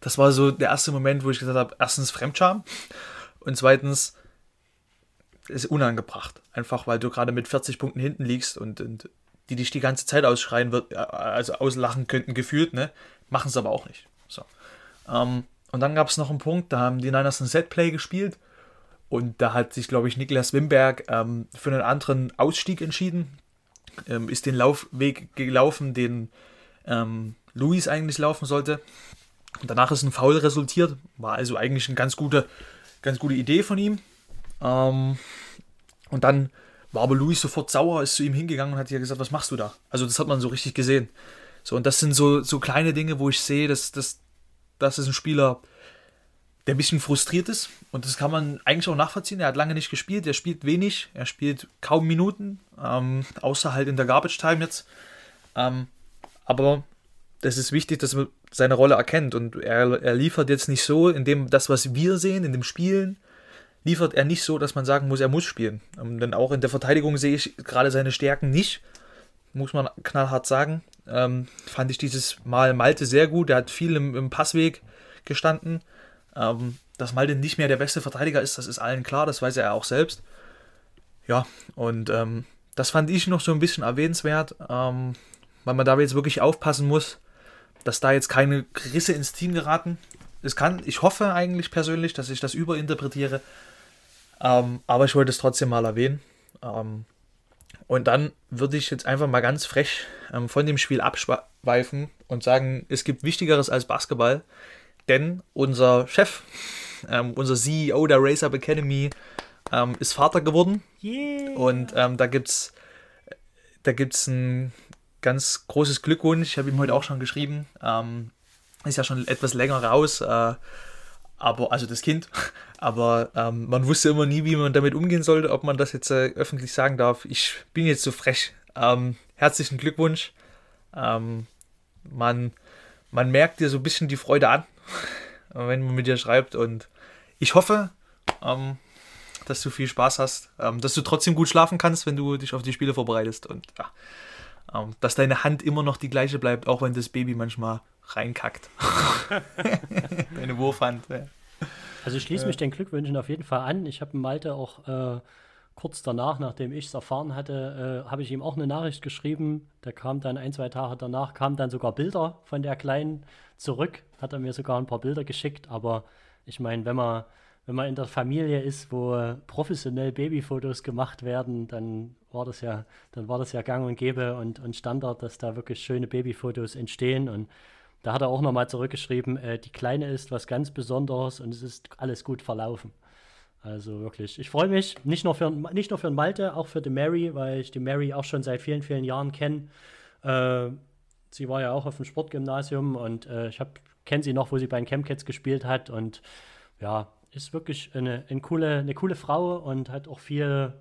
Das war so der erste Moment, wo ich gesagt habe, erstens Fremdscham und zweitens ist unangebracht. Einfach weil du gerade mit 40 Punkten hinten liegst und, und die dich die ganze Zeit ausschreien wird, äh, also auslachen könnten, gefühlt, ne? Machen es aber auch nicht. So. Ähm, und dann gab es noch einen Punkt, da haben die Niners ein Setplay gespielt und da hat sich, glaube ich, Niklas Wimberg ähm, für einen anderen Ausstieg entschieden. Ähm, ist den Laufweg gelaufen, den ähm, Luis eigentlich laufen sollte. Und danach ist ein Foul resultiert. War also eigentlich eine ganz gute, ganz gute Idee von ihm. Ähm, und dann war aber Luis sofort sauer, ist zu ihm hingegangen und hat ja gesagt, was machst du da? Also das hat man so richtig gesehen. So, und das sind so, so kleine Dinge, wo ich sehe, dass, dass das ist ein Spieler, der ein bisschen frustriert ist. Und das kann man eigentlich auch nachvollziehen. Er hat lange nicht gespielt, er spielt wenig, er spielt kaum Minuten, ähm, außer halt in der Garbage Time jetzt. Ähm, aber das ist wichtig, dass man seine Rolle erkennt. Und er, er liefert jetzt nicht so, in dem das, was wir sehen, in dem Spielen, liefert er nicht so, dass man sagen muss, er muss spielen. Ähm, denn auch in der Verteidigung sehe ich gerade seine Stärken nicht muss man knallhart sagen. Ähm, fand ich dieses Mal Malte sehr gut. Er hat viel im, im Passweg gestanden. Ähm, dass Malte nicht mehr der beste Verteidiger ist, das ist allen klar, das weiß er auch selbst. Ja, und ähm, das fand ich noch so ein bisschen erwähnenswert, ähm, weil man da jetzt wirklich aufpassen muss, dass da jetzt keine Risse ins Team geraten. Es kann, ich hoffe eigentlich persönlich, dass ich das überinterpretiere, ähm, aber ich wollte es trotzdem mal erwähnen. Und dann würde ich jetzt einfach mal ganz frech ähm, von dem Spiel abschweifen und sagen, es gibt Wichtigeres als Basketball, denn unser Chef, ähm, unser CEO der Race Up Academy, ähm, ist Vater geworden. Yeah. Und ähm, da gibt es da gibt's ein ganz großes Glückwunsch. Ich habe ihm heute auch schon geschrieben. Ähm, ist ja schon etwas länger raus. Äh, aber, also das Kind. Aber ähm, man wusste immer nie, wie man damit umgehen sollte, ob man das jetzt äh, öffentlich sagen darf. Ich bin jetzt so frech. Ähm, herzlichen Glückwunsch. Ähm, man, man merkt dir so ein bisschen die Freude an, wenn man mit dir schreibt. Und ich hoffe, ähm, dass du viel Spaß hast, ähm, dass du trotzdem gut schlafen kannst, wenn du dich auf die Spiele vorbereitest. Und ja, dass deine Hand immer noch die gleiche bleibt, auch wenn das Baby manchmal reinkackt. deine Wurfhand. Ja. Also ich schließe ja. mich den Glückwünschen auf jeden Fall an. Ich habe Malte auch äh, kurz danach, nachdem ich es erfahren hatte, äh, habe ich ihm auch eine Nachricht geschrieben. Da kam dann ein, zwei Tage danach, kamen dann sogar Bilder von der Kleinen zurück. Hat er mir sogar ein paar Bilder geschickt. Aber ich meine, wenn man wenn man in der Familie ist, wo professionell Babyfotos gemacht werden, dann war das ja, dann war das ja gang und gäbe und, und Standard, dass da wirklich schöne Babyfotos entstehen. Und da hat er auch nochmal zurückgeschrieben, äh, die Kleine ist was ganz Besonderes und es ist alles gut verlaufen. Also wirklich, ich freue mich, nicht nur, für, nicht nur für Malte, auch für die Mary, weil ich die Mary auch schon seit vielen, vielen Jahren kenne. Äh, sie war ja auch auf dem Sportgymnasium und äh, ich kenne sie noch, wo sie bei den Camp gespielt hat und ja, ist wirklich eine, eine, coole, eine coole Frau und hat auch viel,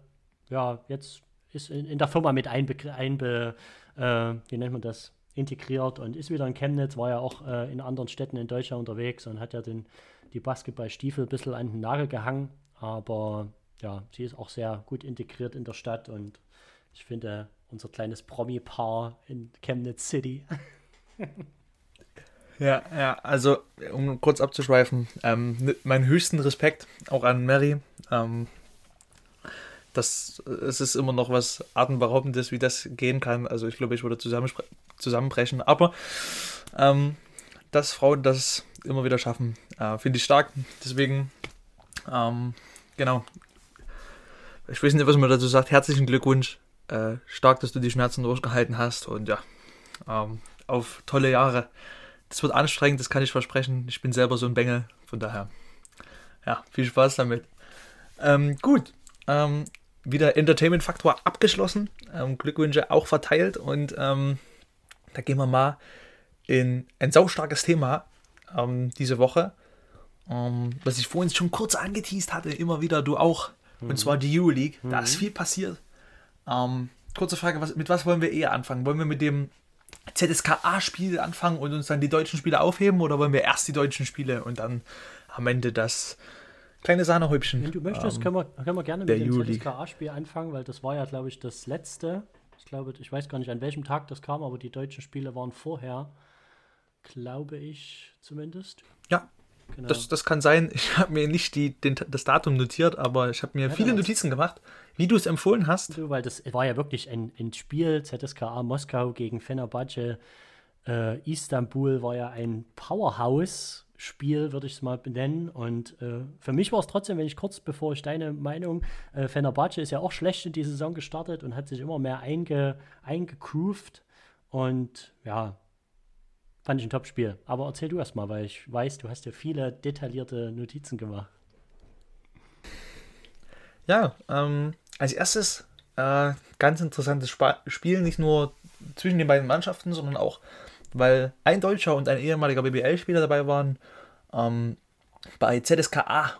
ja, jetzt ist in, in der Firma mit einbe, einbe äh, wie nennt man das, integriert und ist wieder in Chemnitz, war ja auch äh, in anderen Städten in Deutschland unterwegs und hat ja den, die Basketballstiefel ein bisschen an den Nagel gehangen. Aber ja, sie ist auch sehr gut integriert in der Stadt und ich finde unser kleines Promi-Paar in Chemnitz City. Ja, ja, also um kurz abzuschweifen, ähm, meinen höchsten Respekt auch an Mary. Ähm, das, es ist immer noch was Atemberaubendes, wie das gehen kann. Also ich glaube, ich würde zusammenbrechen. Aber ähm, dass Frauen das immer wieder schaffen, äh, finde ich stark. Deswegen, ähm, genau. Ich weiß nicht, was man dazu sagt. Herzlichen Glückwunsch. Äh, stark, dass du die Schmerzen durchgehalten hast und ja, ähm, auf tolle Jahre. Das wird anstrengend, das kann ich versprechen. Ich bin selber so ein Bengel, von daher. Ja, viel Spaß damit. Ähm, gut, ähm, wieder Entertainment-Faktor abgeschlossen. Ähm, Glückwünsche auch verteilt und ähm, da gehen wir mal in ein saustarkes Thema ähm, diese Woche. Ähm, was ich vorhin schon kurz angeteased hatte, immer wieder, du auch. Mhm. Und zwar die Euroleague. Mhm. Da ist mhm. viel passiert. kurze Frage, was, mit was wollen wir eher anfangen? Wollen wir mit dem ZSKA-Spiel anfangen und uns dann die deutschen Spiele aufheben oder wollen wir erst die deutschen Spiele und dann am Ende das kleine Sahnehäubchen? Wenn du möchtest, ähm, können, wir, können wir gerne mit dem ZSKA-Spiel anfangen, weil das war ja, glaube ich, das letzte. Ich glaube, ich weiß gar nicht, an welchem Tag das kam, aber die deutschen Spiele waren vorher, glaube ich zumindest. Ja, Genau. Das, das kann sein. Ich habe mir nicht die, den, das Datum notiert, aber ich habe mir ja, viele Notizen gemacht, wie du es empfohlen hast. Weil das war ja wirklich ein, ein Spiel, ZSKA Moskau gegen Fenerbahce. Äh, Istanbul war ja ein Powerhouse-Spiel, würde ich es mal benennen. Und äh, für mich war es trotzdem, wenn ich kurz bevor ich deine Meinung, äh, Fenerbahce ist ja auch schlecht in die Saison gestartet und hat sich immer mehr einge, eingegroovt. Und ja, Fand ich ein Top-Spiel. Aber erzähl du erst mal, weil ich weiß, du hast ja viele detaillierte Notizen gemacht. Ja, ähm, als erstes äh, ganz interessantes Sp Spiel, nicht nur zwischen den beiden Mannschaften, sondern auch, weil ein Deutscher und ein ehemaliger BBL-Spieler dabei waren. Ähm, bei ZSKA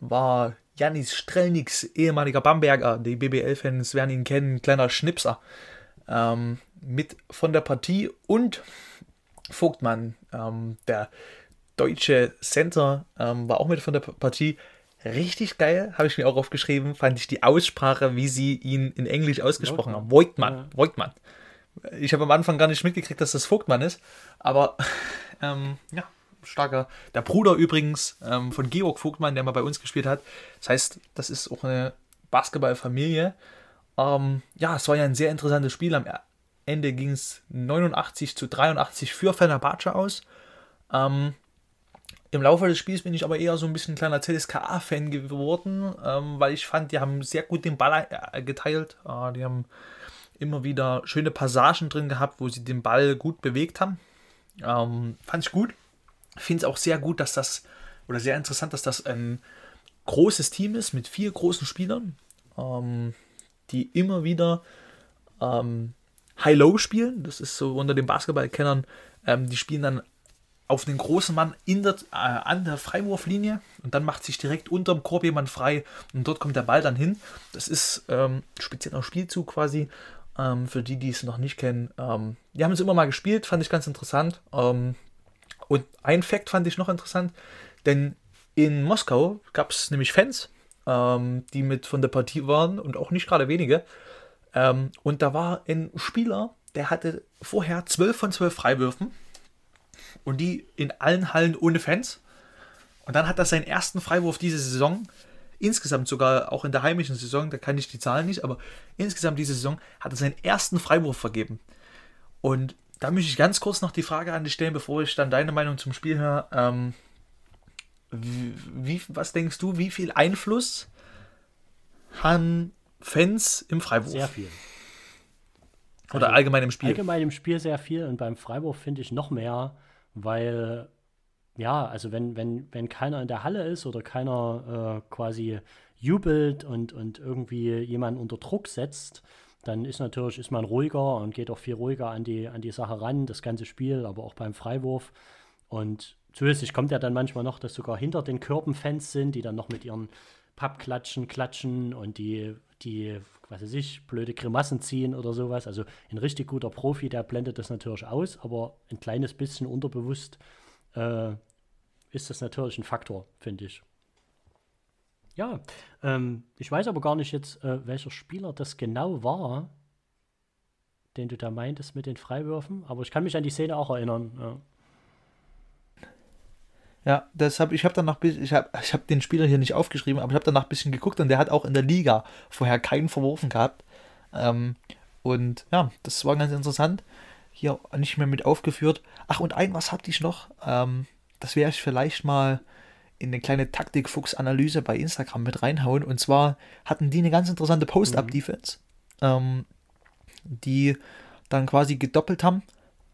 war Janis Strelniks ehemaliger Bamberger, die BBL-Fans werden ihn kennen, kleiner Schnipser, ähm, mit von der Partie und Vogtmann, ähm, der deutsche Center, ähm, war auch mit von der Partie. Richtig geil, habe ich mir auch aufgeschrieben, fand ich die Aussprache, wie sie ihn in Englisch ausgesprochen haben. Voigtmann, ja. Voigtmann. Ich habe am Anfang gar nicht mitgekriegt, dass das Vogtmann ist, aber ähm, ja, starker. Der Bruder übrigens ähm, von Georg Vogtmann, der mal bei uns gespielt hat. Das heißt, das ist auch eine Basketballfamilie. Ähm, ja, es war ja ein sehr interessantes Spiel. Am Ende ging es 89 zu 83 für Fenerbahce aus. Ähm, Im Laufe des Spiels bin ich aber eher so ein bisschen ein kleiner CSKA-Fan geworden, ähm, weil ich fand, die haben sehr gut den Ball äh, geteilt. Äh, die haben immer wieder schöne Passagen drin gehabt, wo sie den Ball gut bewegt haben. Ähm, fand ich gut. Finde es auch sehr gut, dass das, oder sehr interessant, dass das ein großes Team ist mit vier großen Spielern, ähm, die immer wieder ähm, High-Low spielen. Das ist so unter den Basketballkennern. Ähm, die spielen dann auf den großen Mann der, äh, an der Freiwurflinie und dann macht sich direkt unterm Korb jemand frei und dort kommt der Ball dann hin. Das ist ähm, speziell auf Spielzug quasi. Ähm, für die, die es noch nicht kennen. Ähm, die haben es immer mal gespielt, fand ich ganz interessant. Ähm, und ein Fakt fand ich noch interessant, denn in Moskau gab es nämlich Fans, ähm, die mit von der Partie waren und auch nicht gerade wenige. Ähm, und da war ein Spieler, der hatte vorher 12 von 12 Freiwürfen und die in allen Hallen ohne Fans. Und dann hat er seinen ersten Freiwurf diese Saison, insgesamt sogar auch in der heimischen Saison, da kann ich die Zahlen nicht, aber insgesamt diese Saison hat er seinen ersten Freiwurf vergeben. Und da möchte ich ganz kurz noch die Frage an dich stellen, bevor ich dann deine Meinung zum Spiel höre. Ähm, wie, was denkst du, wie viel Einfluss haben Fans im Freiwurf? Sehr viel. Oder also allgemein im Spiel? Allgemein im Spiel sehr viel und beim Freiwurf finde ich noch mehr, weil ja, also wenn, wenn, wenn keiner in der Halle ist oder keiner äh, quasi jubelt und, und irgendwie jemanden unter Druck setzt, dann ist natürlich, ist man ruhiger und geht auch viel ruhiger an die, an die Sache ran, das ganze Spiel, aber auch beim Freiwurf. Und zusätzlich kommt ja dann manchmal noch, dass sogar hinter den Körben Fans sind, die dann noch mit ihren Pappklatschen klatschen und die, die, was weiß ich, blöde Grimassen ziehen oder sowas. Also ein richtig guter Profi, der blendet das natürlich aus, aber ein kleines bisschen unterbewusst äh, ist das natürlich ein Faktor, finde ich. Ja, ähm, ich weiß aber gar nicht jetzt, äh, welcher Spieler das genau war, den du da meintest mit den Freiwürfen, aber ich kann mich an die Szene auch erinnern. Ja. Ja, das hab, ich habe danach, ich habe ich hab den Spieler hier nicht aufgeschrieben, aber ich habe danach ein bisschen geguckt und der hat auch in der Liga vorher keinen verworfen gehabt. Ähm, und ja, das war ganz interessant. Hier nicht mehr mit aufgeführt. Ach, und ein was hatte ich noch? Ähm, das werde ich vielleicht mal in eine kleine Taktikfuchs-Analyse bei Instagram mit reinhauen. Und zwar hatten die eine ganz interessante Post-Up-Defense, ähm, die dann quasi gedoppelt haben,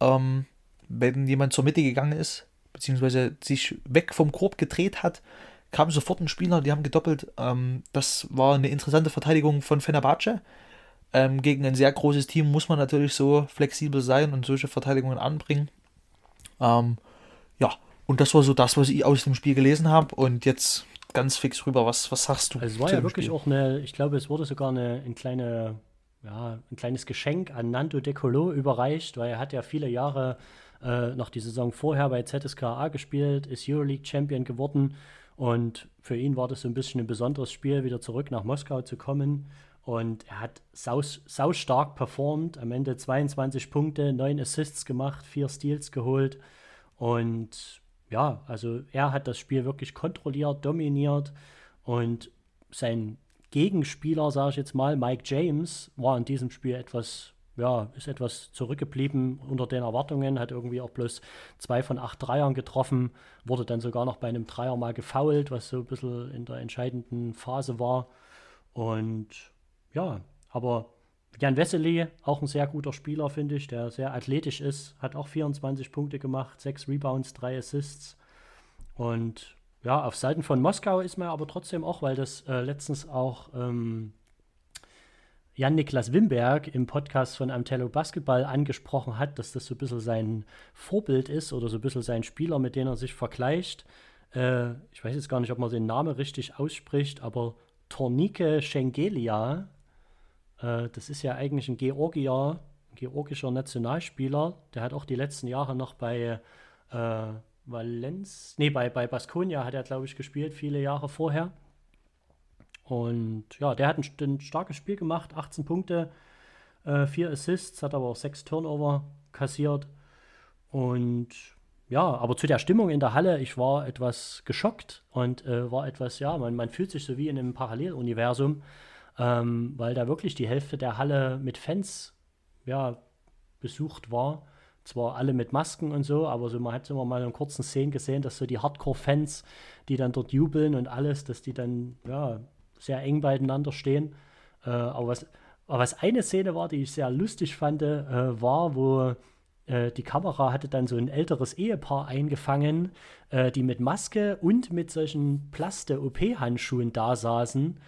ähm, wenn jemand zur Mitte gegangen ist, beziehungsweise sich weg vom Korb gedreht hat, kam sofort ein Spieler, die haben gedoppelt. Ähm, das war eine interessante Verteidigung von Fenerbahce. Ähm, gegen ein sehr großes Team muss man natürlich so flexibel sein und solche Verteidigungen anbringen. Ähm, ja, und das war so das, was ich aus dem Spiel gelesen habe. Und jetzt ganz fix rüber, was, was sagst du? Also es war ja wirklich Spiel? auch eine, ich glaube, es wurde sogar eine, eine kleine, ja, ein kleines Geschenk an Nando De Colo überreicht, weil er hat ja viele Jahre äh, noch die Saison vorher bei ZSKA gespielt, ist Euroleague Champion geworden. Und für ihn war das so ein bisschen ein besonderes Spiel, wieder zurück nach Moskau zu kommen. Und er hat sau, sau stark performt. Am Ende 22 Punkte, 9 Assists gemacht, 4 Steals geholt. Und ja, also er hat das Spiel wirklich kontrolliert, dominiert und sein Gegenspieler, sage ich jetzt mal, Mike James, war in diesem Spiel etwas, ja, ist etwas zurückgeblieben unter den Erwartungen, hat irgendwie auch bloß zwei von acht Dreiern getroffen, wurde dann sogar noch bei einem Dreier mal gefoult, was so ein bisschen in der entscheidenden Phase war. Und ja, aber Jan Wessely, auch ein sehr guter Spieler, finde ich, der sehr athletisch ist, hat auch 24 Punkte gemacht, 6 Rebounds, 3 Assists. Und ja, auf Seiten von Moskau ist man aber trotzdem auch, weil das äh, letztens auch ähm, Jan-Niklas Wimberg im Podcast von Amtello Basketball angesprochen hat, dass das so ein bisschen sein Vorbild ist oder so ein bisschen sein Spieler, mit dem er sich vergleicht. Äh, ich weiß jetzt gar nicht, ob man den Namen richtig ausspricht, aber Tornike Schengelia äh, das ist ja eigentlich ein Georgier, ein georgischer Nationalspieler. Der hat auch die letzten Jahre noch bei äh, Valenz, nee, bei, bei Baskonia hat er, glaube ich, gespielt, viele Jahre vorher. Und ja, der hat ein, ein starkes Spiel gemacht, 18 Punkte, äh, 4 Assists, hat aber auch 6 Turnover kassiert. Und ja, aber zu der Stimmung in der Halle, ich war etwas geschockt und äh, war etwas, ja, man, man fühlt sich so wie in einem Paralleluniversum, ähm, weil da wirklich die Hälfte der Halle mit Fans, ja, besucht war. Zwar alle mit Masken und so, aber so man hat immer mal in kurzen Szenen gesehen, dass so die Hardcore-Fans, die dann dort jubeln und alles, dass die dann ja sehr eng beieinander stehen. Äh, aber, was, aber was eine Szene war, die ich sehr lustig fand, äh, war, wo äh, die Kamera hatte dann so ein älteres Ehepaar eingefangen, äh, die mit Maske und mit solchen Plaste-OP-Handschuhen da saßen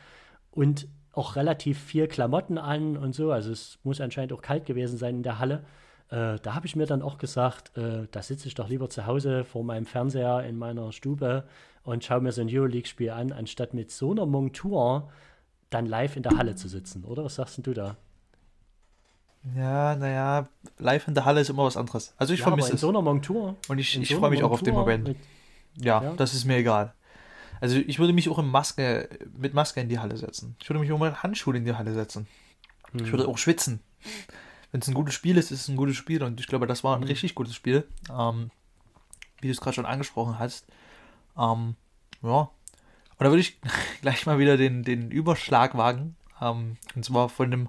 und auch relativ viel Klamotten an und so. Also es muss anscheinend auch kalt gewesen sein in der Halle. Äh, da habe ich mir dann auch gesagt, äh, da sitze ich doch lieber zu Hause vor meinem Fernseher in meiner Stube und schaue mir so ein Euroleague-Spiel an, anstatt mit so einer Montur dann live in der Halle zu sitzen, oder? Was sagst denn du da? Ja, naja, live in der Halle ist immer was anderes. Also ich ja, vermisse es. in so einer Montur. Und ich, ich so freue mich auch auf den Moment. Mit, ja, ja, das ist mir egal. Also ich würde mich auch in Maske, mit Maske in die Halle setzen. Ich würde mich auch mit Handschuhen in die Halle setzen. Hm. Ich würde auch schwitzen. Wenn es ein gutes Spiel ist, ist es ein gutes Spiel. Und ich glaube, das war ein hm. richtig gutes Spiel. Ähm, wie du es gerade schon angesprochen hast. Ähm, ja. Und da würde ich gleich mal wieder den, den Überschlag wagen. Ähm, und zwar von einem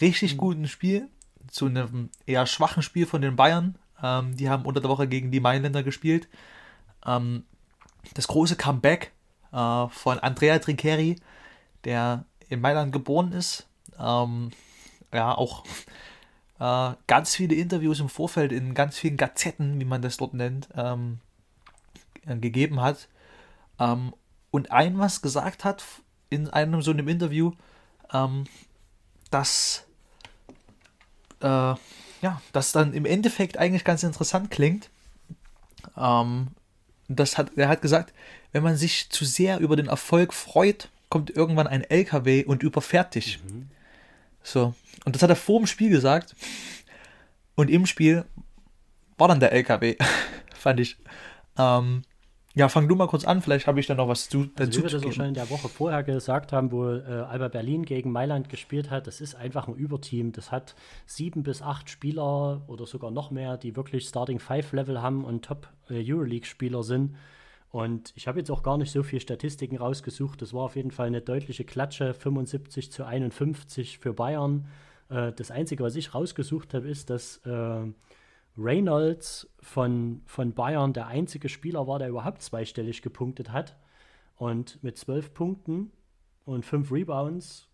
richtig hm. guten Spiel zu einem eher schwachen Spiel von den Bayern. Ähm, die haben unter der Woche gegen die Mailänder gespielt. Ähm, das große Comeback äh, von Andrea Trinceri, der in Mailand geboren ist. Ähm, ja, auch äh, ganz viele Interviews im Vorfeld in ganz vielen Gazetten, wie man das dort nennt, ähm, äh, gegeben hat. Ähm, und ein was gesagt hat in einem so einem Interview, ähm, dass äh, ja, das dann im Endeffekt eigentlich ganz interessant klingt. Ähm, das hat, er hat gesagt, wenn man sich zu sehr über den Erfolg freut, kommt irgendwann ein LKW und überfährt dich. Mhm. So. Und das hat er vor dem Spiel gesagt. Und im Spiel war dann der LKW, fand ich. Ähm, ja, fang du mal kurz an, vielleicht habe ich da noch was zu, dazu also, wie wir das auch schon in der Woche vorher gesagt haben, wo äh, Alba Berlin gegen Mailand gespielt hat, das ist einfach ein Überteam. Das hat sieben bis acht Spieler oder sogar noch mehr, die wirklich Starting Five Level haben und Top äh, Euroleague-Spieler sind. Und ich habe jetzt auch gar nicht so viele Statistiken rausgesucht. Das war auf jeden Fall eine deutliche Klatsche, 75 zu 51 für Bayern. Äh, das Einzige, was ich rausgesucht habe, ist, dass äh, Reynolds von, von Bayern der einzige Spieler war, der überhaupt zweistellig gepunktet hat. Und mit zwölf Punkten und fünf Rebounds,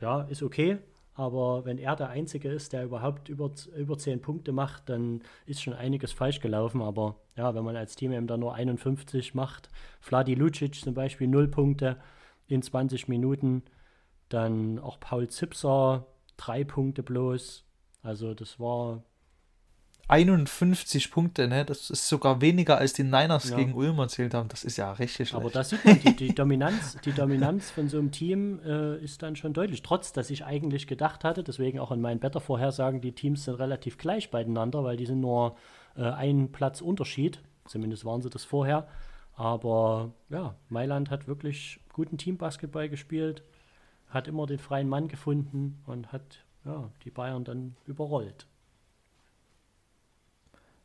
ja, ist okay. Aber wenn er der Einzige ist, der überhaupt über, über 10 Punkte macht, dann ist schon einiges falsch gelaufen. Aber ja, wenn man als Team eben da nur 51 macht, Vladi Lucic zum Beispiel 0 Punkte in 20 Minuten, dann auch Paul Zipser 3 Punkte bloß. Also das war 51 Punkte, ne? Das ist sogar weniger als die Niners ja. gegen Ulm erzählt haben. Das ist ja richtig schlecht. Aber da sieht man, die, die, Dominanz, die Dominanz von so einem Team äh, ist dann schon deutlich. Trotz, dass ich eigentlich gedacht hatte, deswegen auch in meinen Better-Vorhersagen, die Teams sind relativ gleich beieinander, weil die sind nur äh, ein Platz Unterschied. Zumindest waren sie das vorher. Aber ja, Mailand hat wirklich guten Teambasketball gespielt, hat immer den freien Mann gefunden und hat ja, die Bayern dann überrollt.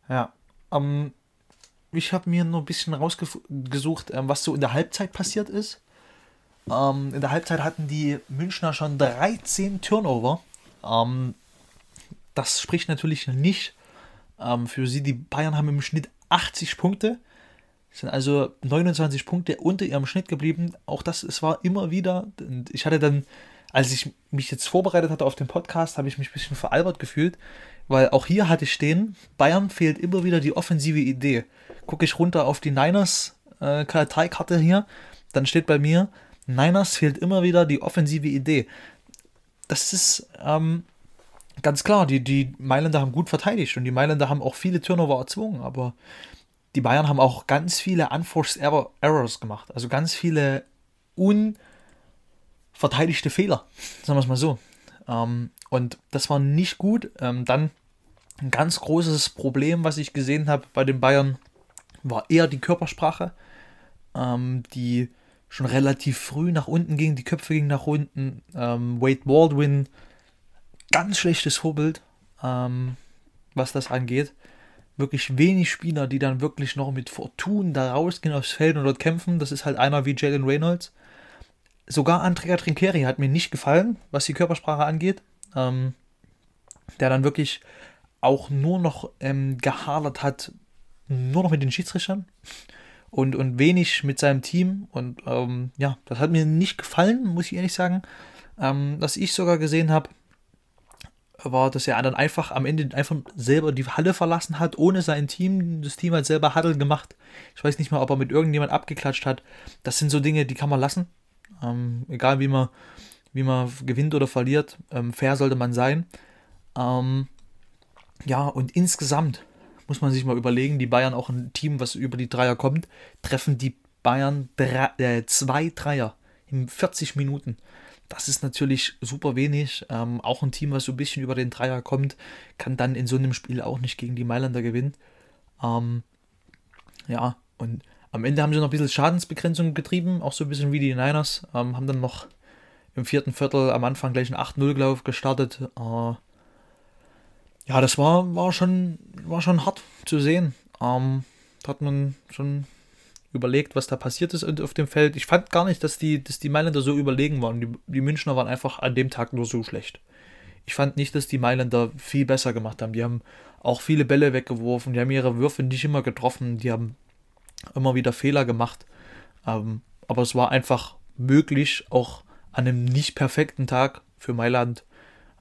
Ja. Ähm, ich habe mir nur ein bisschen rausgesucht, ähm, was so in der Halbzeit passiert ist. Ähm, in der Halbzeit hatten die Münchner schon 13 Turnover. Ähm, das spricht natürlich nicht ähm, für sie. Die Bayern haben im Schnitt 80 Punkte. Sind also 29 Punkte unter ihrem Schnitt geblieben. Auch das, es war immer wieder. Ich hatte dann, als ich mich jetzt vorbereitet hatte auf den Podcast, habe ich mich ein bisschen veralbert gefühlt. Weil auch hier hatte ich stehen, Bayern fehlt immer wieder die offensive Idee. Gucke ich runter auf die Niners äh, Karteikarte hier, dann steht bei mir, Niners fehlt immer wieder die offensive Idee. Das ist ähm, ganz klar, die, die Mailänder haben gut verteidigt und die Mailänder haben auch viele Turnover erzwungen, aber die Bayern haben auch ganz viele Unforced Errors gemacht. Also ganz viele unverteidigte Fehler, sagen wir es mal so. Ähm, und das war nicht gut. Ähm, dann ein ganz großes Problem, was ich gesehen habe bei den Bayern, war eher die Körpersprache, ähm, die schon relativ früh nach unten ging, die Köpfe gingen nach unten. Ähm, Wade Baldwin, ganz schlechtes Vorbild, ähm, was das angeht. wirklich wenig Spieler, die dann wirklich noch mit Fortun da rausgehen aufs Feld und dort kämpfen. Das ist halt einer wie Jalen Reynolds. Sogar Andrea Trinkeri hat mir nicht gefallen, was die Körpersprache angeht. Ähm, der dann wirklich auch nur noch ähm, gehadert hat, nur noch mit den Schiedsrichtern und, und wenig mit seinem Team. Und ähm, ja, das hat mir nicht gefallen, muss ich ehrlich sagen. Ähm, was ich sogar gesehen habe, war, dass er dann einfach am Ende einfach selber die Halle verlassen hat, ohne sein Team. Das Team hat selber Huddle gemacht. Ich weiß nicht mal, ob er mit irgendjemand abgeklatscht hat. Das sind so Dinge, die kann man lassen. Ähm, egal wie man, wie man gewinnt oder verliert, ähm, fair sollte man sein. Ähm, ja, und insgesamt muss man sich mal überlegen, die Bayern auch ein Team, was über die Dreier kommt, treffen die Bayern drei, äh, zwei Dreier in 40 Minuten. Das ist natürlich super wenig. Ähm, auch ein Team, was so ein bisschen über den Dreier kommt, kann dann in so einem Spiel auch nicht gegen die Mailänder gewinnen. Ähm, ja, und am Ende haben sie noch ein bisschen Schadensbegrenzung getrieben, auch so ein bisschen wie die Niners. Ähm, haben dann noch im vierten Viertel am Anfang gleich einen 8-0-Lauf gestartet. Äh, ja, das war, war, schon, war schon hart zu sehen. Ähm, da hat man schon überlegt, was da passiert ist auf dem Feld. Ich fand gar nicht, dass die, dass die Mailänder so überlegen waren. Die, die Münchner waren einfach an dem Tag nur so schlecht. Ich fand nicht, dass die Mailänder viel besser gemacht haben. Die haben auch viele Bälle weggeworfen, die haben ihre Würfe nicht immer getroffen, die haben immer wieder Fehler gemacht. Ähm, aber es war einfach möglich, auch an einem nicht perfekten Tag für Mailand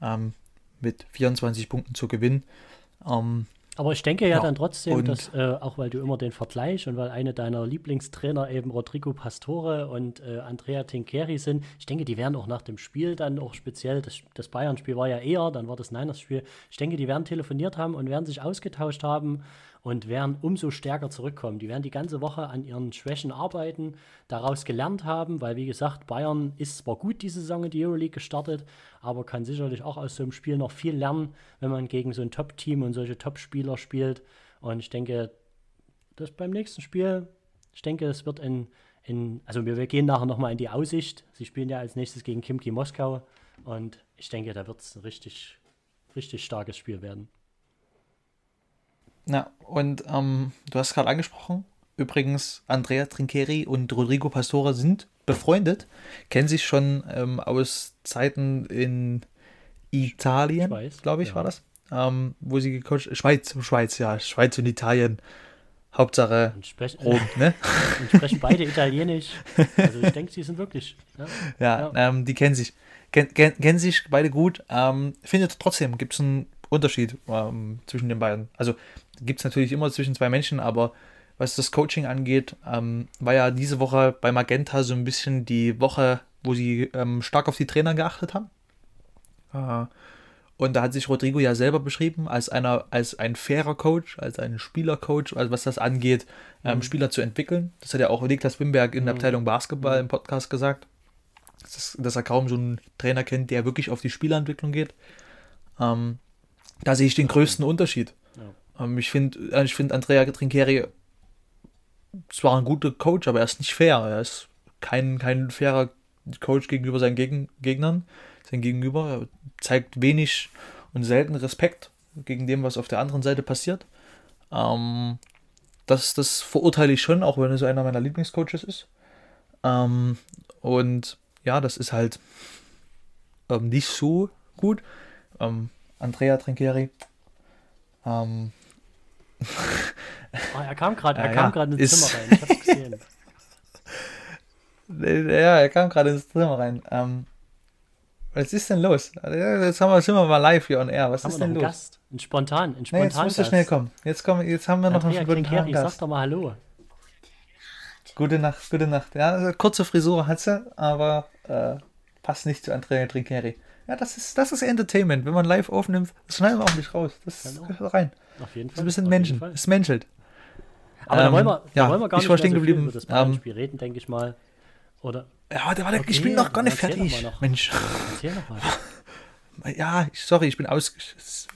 ähm, mit 24 Punkten zu gewinnen. Ähm, aber ich denke ja, ja dann trotzdem, dass äh, auch weil du immer den Vergleich und weil eine deiner Lieblingstrainer eben Rodrigo Pastore und äh, Andrea Tinkeri sind, ich denke, die werden auch nach dem Spiel dann auch speziell, das, das Bayern-Spiel war ja eher, dann war das Niners-Spiel, ich denke, die werden telefoniert haben und werden sich ausgetauscht haben und werden umso stärker zurückkommen. Die werden die ganze Woche an ihren Schwächen arbeiten, daraus gelernt haben, weil wie gesagt, Bayern ist zwar gut diese Saison in die Euroleague gestartet, aber kann sicherlich auch aus so einem Spiel noch viel lernen, wenn man gegen so ein Top-Team und solche Top-Spieler spielt. Und ich denke, dass beim nächsten Spiel, ich denke, es wird in, in also wir, wir gehen nachher nochmal in die Aussicht. Sie spielen ja als nächstes gegen Kimki Moskau und ich denke, da wird es ein richtig, richtig starkes Spiel werden. Ja, und ähm, du hast gerade angesprochen, übrigens, Andrea Trinkeri und Rodrigo Pastore sind befreundet, kennen sich schon ähm, aus Zeiten in Italien, glaube ich, ja. war das. Ähm, wo sie gecoacht Schweiz, Schweiz, ja, Schweiz und Italien. Hauptsache sprech, Rom, ne? Und sprechen beide Italienisch. Also ich denke, sie sind wirklich. Ja, ja, ja. Ähm, die kennen sich. Ken, ken, kennen sich beide gut. Ähm, findet trotzdem, gibt es einen Unterschied ähm, zwischen den beiden. Also gibt es natürlich immer zwischen zwei Menschen, aber was das Coaching angeht, ähm, war ja diese Woche bei Magenta so ein bisschen die Woche, wo sie ähm, stark auf die Trainer geachtet haben. Äh, und da hat sich Rodrigo ja selber beschrieben als einer, als ein fairer Coach, als ein Spielercoach, also was das angeht, ähm, mhm. Spieler zu entwickeln. Das hat ja auch Niklas Wimberg in der mhm. Abteilung Basketball mhm. im Podcast gesagt, dass, dass, er kaum so einen Trainer kennt, der wirklich auf die Spielerentwicklung geht. Ähm, da sehe ich den größten Unterschied. Ja. Ähm, ich finde, äh, ich finde Andrea Trincheri zwar ein guter Coach, aber er ist nicht fair. Er ist kein, kein fairer Coach gegenüber seinen Geg Gegnern. Sein Gegenüber er zeigt wenig und selten Respekt gegen dem, was auf der anderen Seite passiert. Ähm, das, das verurteile ich schon, auch wenn er so einer meiner Lieblingscoaches ist. Ähm, und ja, das ist halt ähm, nicht so gut. Ähm, Andrea Trincheri. Ähm. Oh, er kam gerade, er ja, kam gerade ins Zimmer rein. Ich hab's gesehen. ja, er kam gerade ins Zimmer rein. Ähm, was ist denn los? Jetzt haben wir, sind wir mal live hier on air. Was haben ist denn los? Gast? Ein spontan, ein spontan. Nee, jetzt musst du schnell kommen. Jetzt, komm, jetzt haben wir noch Andrea einen spontanen Gast. Sag doch mal Hallo. Gute Nacht, gute Nacht. Ja, kurze Frisur hat sie, aber äh, passt nicht zu Andrea Trinkeri. Ja, das ist, das ist Entertainment. Wenn man live aufnimmt, das schneiden wir auch nicht raus. Das genau. gehört rein. Auf jeden Fall. Das ist ein bisschen Menschen. Es menschelt. Aber ähm, da, wollen wir, da ja, wollen wir gar nicht mehr so geblieben. über das Bayern-Spiel um, reden, denke ich mal. Oder? Ja, der war okay, ich bin noch gar nicht fertig. Noch. Mensch. Erzähl noch mal. Ja, sorry, ich bin aus,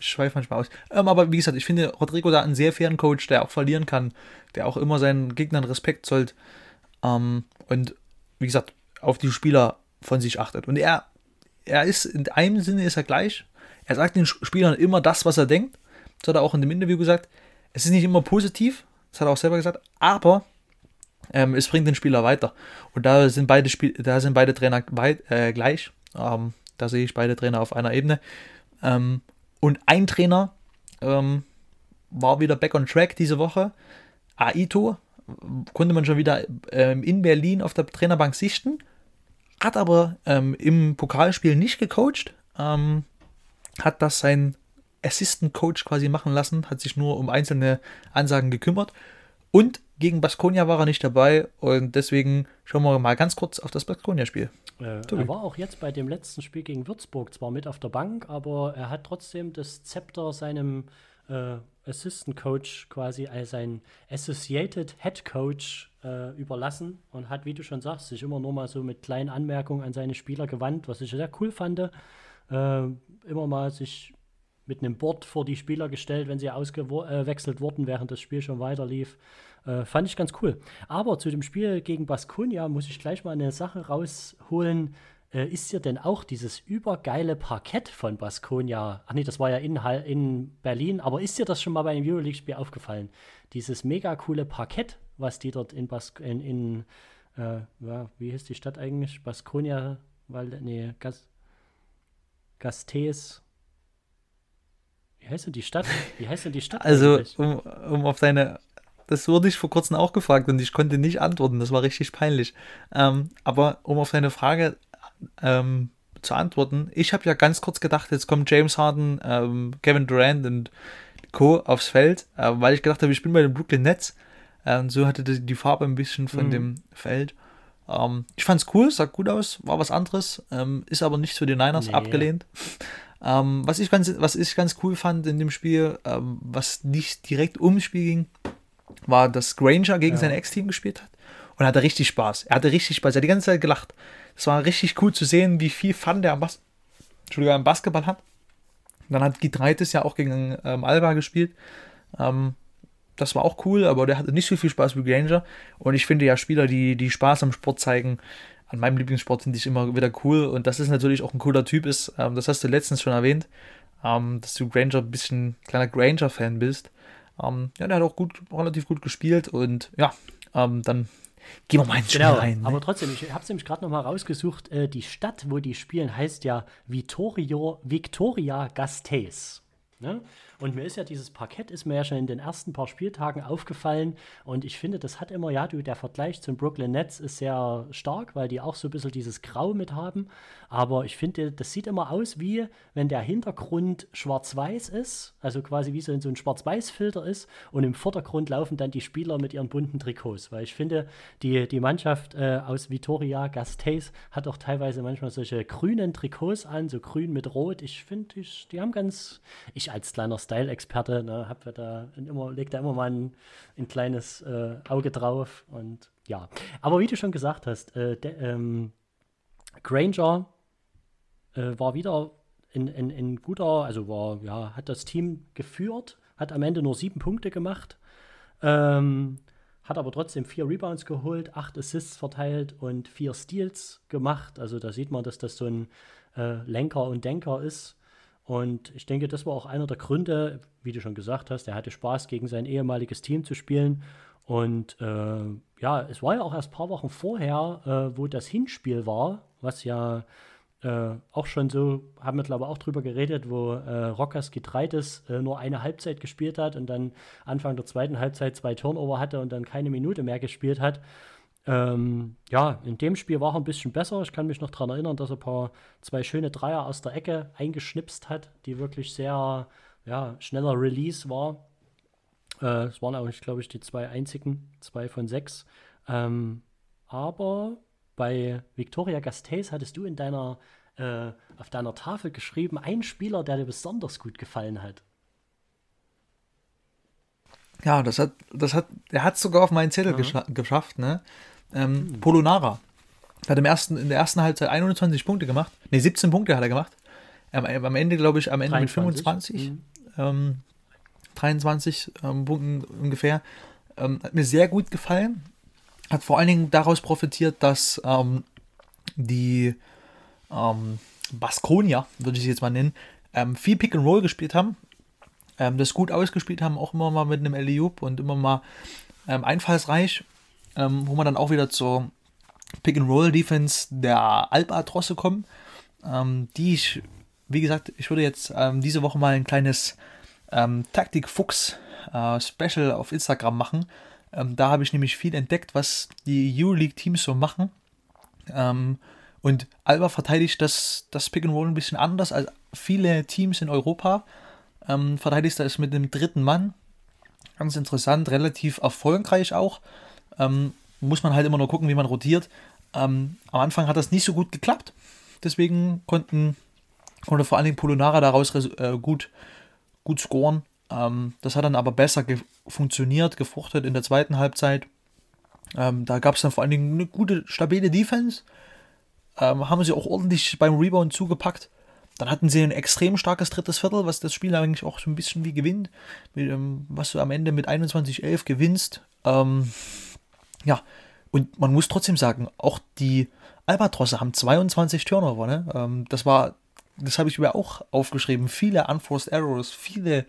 ich schweife manchmal aus. Ähm, aber wie gesagt, ich finde Rodrigo da einen sehr fairen Coach, der auch verlieren kann, der auch immer seinen Gegnern Respekt zollt ähm, und wie gesagt, auf die Spieler von sich achtet. Und er er ist in einem Sinne ist er gleich. Er sagt den Spielern immer das, was er denkt. Das hat er auch in dem Interview gesagt. es ist nicht immer positiv, das hat er auch selber gesagt, aber ähm, es bringt den Spieler weiter. Und da sind beide, Spiel da sind beide Trainer weit, äh, gleich. Ähm, da sehe ich beide Trainer auf einer Ebene. Ähm, und ein Trainer ähm, war wieder back on track diese Woche. Aito konnte man schon wieder ähm, in Berlin auf der Trainerbank sichten, hat aber ähm, im Pokalspiel nicht gecoacht, ähm, hat das sein Assistant Coach quasi machen lassen, hat sich nur um einzelne Ansagen gekümmert und gegen Baskonia war er nicht dabei und deswegen schauen wir mal ganz kurz auf das Baskonia-Spiel. Äh, er war auch jetzt bei dem letzten Spiel gegen Würzburg zwar mit auf der Bank, aber er hat trotzdem das Zepter seinem äh, Assistant Coach quasi als sein Associated Head Coach äh, überlassen und hat, wie du schon sagst, sich immer nur mal so mit kleinen Anmerkungen an seine Spieler gewandt, was ich sehr cool fand. Äh, immer mal sich mit einem Board vor die Spieler gestellt, wenn sie ausgewechselt äh, wurden, während das Spiel schon weiter lief. Äh, fand ich ganz cool. Aber zu dem Spiel gegen Baskonia muss ich gleich mal eine Sache rausholen, äh, ist dir denn auch dieses übergeile Parkett von Baskonia, ach nee, das war ja in, in Berlin, aber ist dir das schon mal bei einem Euroleague-Spiel aufgefallen? Dieses mega coole Parkett, was die dort in Bask in, in äh, ja, wie hieß die Stadt eigentlich? Baskonia, weil, nee, Gas, Gastes. Wie heißt denn die Stadt? Wie heißt denn die Stadt? Also, um, um auf deine das wurde ich vor kurzem auch gefragt und ich konnte nicht antworten. Das war richtig peinlich. Ähm, aber um auf deine Frage ähm, zu antworten. Ich habe ja ganz kurz gedacht, jetzt kommen James Harden, ähm, Kevin Durant und Co. aufs Feld, äh, weil ich gedacht habe, ich bin bei den Brooklyn Nets. Äh, so hatte die, die, Farbe ein bisschen von mhm. dem Feld. Ähm, ich fand es cool, sah gut aus, war was anderes, ähm, ist aber nicht für die Niners nee. abgelehnt. Ähm, was, ich ganz, was ich ganz cool fand in dem Spiel, ähm, was nicht direkt ums Spiel ging, war, dass Granger gegen ja. sein Ex-Team gespielt hat und hatte richtig Spaß. Er hatte richtig Spaß, er hat die ganze Zeit gelacht. Es war richtig cool zu sehen, wie viel Fun der am, Bas am Basketball hat. Dann hat Gitreitis ja auch gegen ähm, Alba gespielt. Ähm, das war auch cool, aber der hatte nicht so viel Spaß wie Granger. Und ich finde ja Spieler, die, die Spaß am Sport zeigen, an meinem Lieblingssport finde ich immer wieder cool. Und das ist natürlich auch ein cooler Typ ist. Ähm, das hast du letztens schon erwähnt, ähm, dass du Granger ein bisschen kleiner Granger-Fan bist. Ähm, ja, der hat auch gut, relativ gut gespielt und ja, ähm, dann Gehen wir mal ins Spiel genau, rein. Ne? Aber trotzdem, ich habe es nämlich gerade noch mal rausgesucht. Äh, die Stadt, wo die spielen, heißt ja Vittorio, Victoria Gasteiz. Ne? Und mir ist ja dieses Parkett, ist mir ja schon in den ersten paar Spieltagen aufgefallen. Und ich finde, das hat immer, ja, du, der Vergleich zum Brooklyn Nets ist sehr stark, weil die auch so ein bisschen dieses Grau mit haben. Aber ich finde, das sieht immer aus wie, wenn der Hintergrund schwarz-weiß ist, also quasi wie so, ein Schwarz-Weiß-Filter ist. Und im Vordergrund laufen dann die Spieler mit ihren bunten Trikots. Weil ich finde, die, die Mannschaft äh, aus Vitoria Gasteiz hat auch teilweise manchmal solche grünen Trikots an, so grün mit rot. Ich finde, die haben ganz, ich als kleiner Style-Experte, ne, hab da immer, leg da immer mal ein, ein kleines äh, Auge drauf und ja. Aber wie du schon gesagt hast, äh, de, ähm, Granger äh, war wieder in, guter, also war, ja, hat das Team geführt, hat am Ende nur sieben Punkte gemacht, ähm, hat aber trotzdem vier Rebounds geholt, acht Assists verteilt und vier Steals gemacht. Also da sieht man, dass das so ein äh, Lenker und Denker ist. Und ich denke, das war auch einer der Gründe, wie du schon gesagt hast, er hatte Spaß, gegen sein ehemaliges Team zu spielen. Und äh, ja, es war ja auch erst ein paar Wochen vorher, äh, wo das Hinspiel war, was ja äh, auch schon so, haben wir glaube ich auch drüber geredet, wo äh, Rockers Getreides äh, nur eine Halbzeit gespielt hat und dann Anfang der zweiten Halbzeit zwei Turnover hatte und dann keine Minute mehr gespielt hat. Ähm, ja, in dem Spiel war er ein bisschen besser. Ich kann mich noch daran erinnern, dass er ein paar zwei schöne Dreier aus der Ecke eingeschnipst hat, die wirklich sehr ja, schneller Release war. Äh, es waren auch, glaube ich, die zwei einzigen, zwei von sechs. Ähm, aber bei Victoria Gasteiz hattest du in deiner, äh, auf deiner Tafel geschrieben, ein Spieler, der dir besonders gut gefallen hat. Ja, das hat, das hat, er hat es sogar auf meinen Zettel ja. geschafft, ne? Ähm, mhm. Polonara. Hat im ersten, in der ersten Halbzeit 21 Punkte gemacht. Ne, 17 Punkte hat er gemacht. Ähm, am Ende, glaube ich, am Ende 23. mit 25. Mhm. Ähm, 23 ähm, Punkten ungefähr. Ähm, hat mir sehr gut gefallen. Hat vor allen Dingen daraus profitiert, dass ähm, die ähm, Baskonia, würde ich sie jetzt mal nennen, viel Pick and Roll gespielt haben ähm, das gut ausgespielt haben, auch immer mal mit einem Eliup und immer mal ähm, einfallsreich, ähm, wo man dann auch wieder zur Pick-and-Roll-Defense der Albatrosse kommen, ähm, die ich, wie gesagt, ich würde jetzt ähm, diese Woche mal ein kleines ähm, Taktik-Fuchs-Special äh, auf Instagram machen. Ähm, da habe ich nämlich viel entdeckt, was die Euroleague-Teams so machen. Ähm, und Alba verteidigt das, das Pick and Roll ein bisschen anders als viele Teams in Europa. Ähm, verteidigt das mit dem dritten Mann. Ganz interessant, relativ erfolgreich auch. Ähm, muss man halt immer nur gucken, wie man rotiert. Ähm, am Anfang hat das nicht so gut geklappt. Deswegen konnten konnte vor allen Dingen Polonara daraus äh, gut, gut scoren. Ähm, das hat dann aber besser ge funktioniert, gefruchtet in der zweiten Halbzeit. Ähm, da gab es dann vor allen Dingen eine gute, stabile Defense. Ähm, haben sie auch ordentlich beim Rebound zugepackt. Dann hatten sie ein extrem starkes drittes Viertel, was das Spiel eigentlich auch so ein bisschen wie gewinnt. Mit, ähm, was du am Ende mit 21-11 gewinnst. Ähm, ja, und man muss trotzdem sagen, auch die Albatrosse haben 22 Turnover. Ne? Ähm, das war, das habe ich mir auch aufgeschrieben. Viele Unforced Errors, viele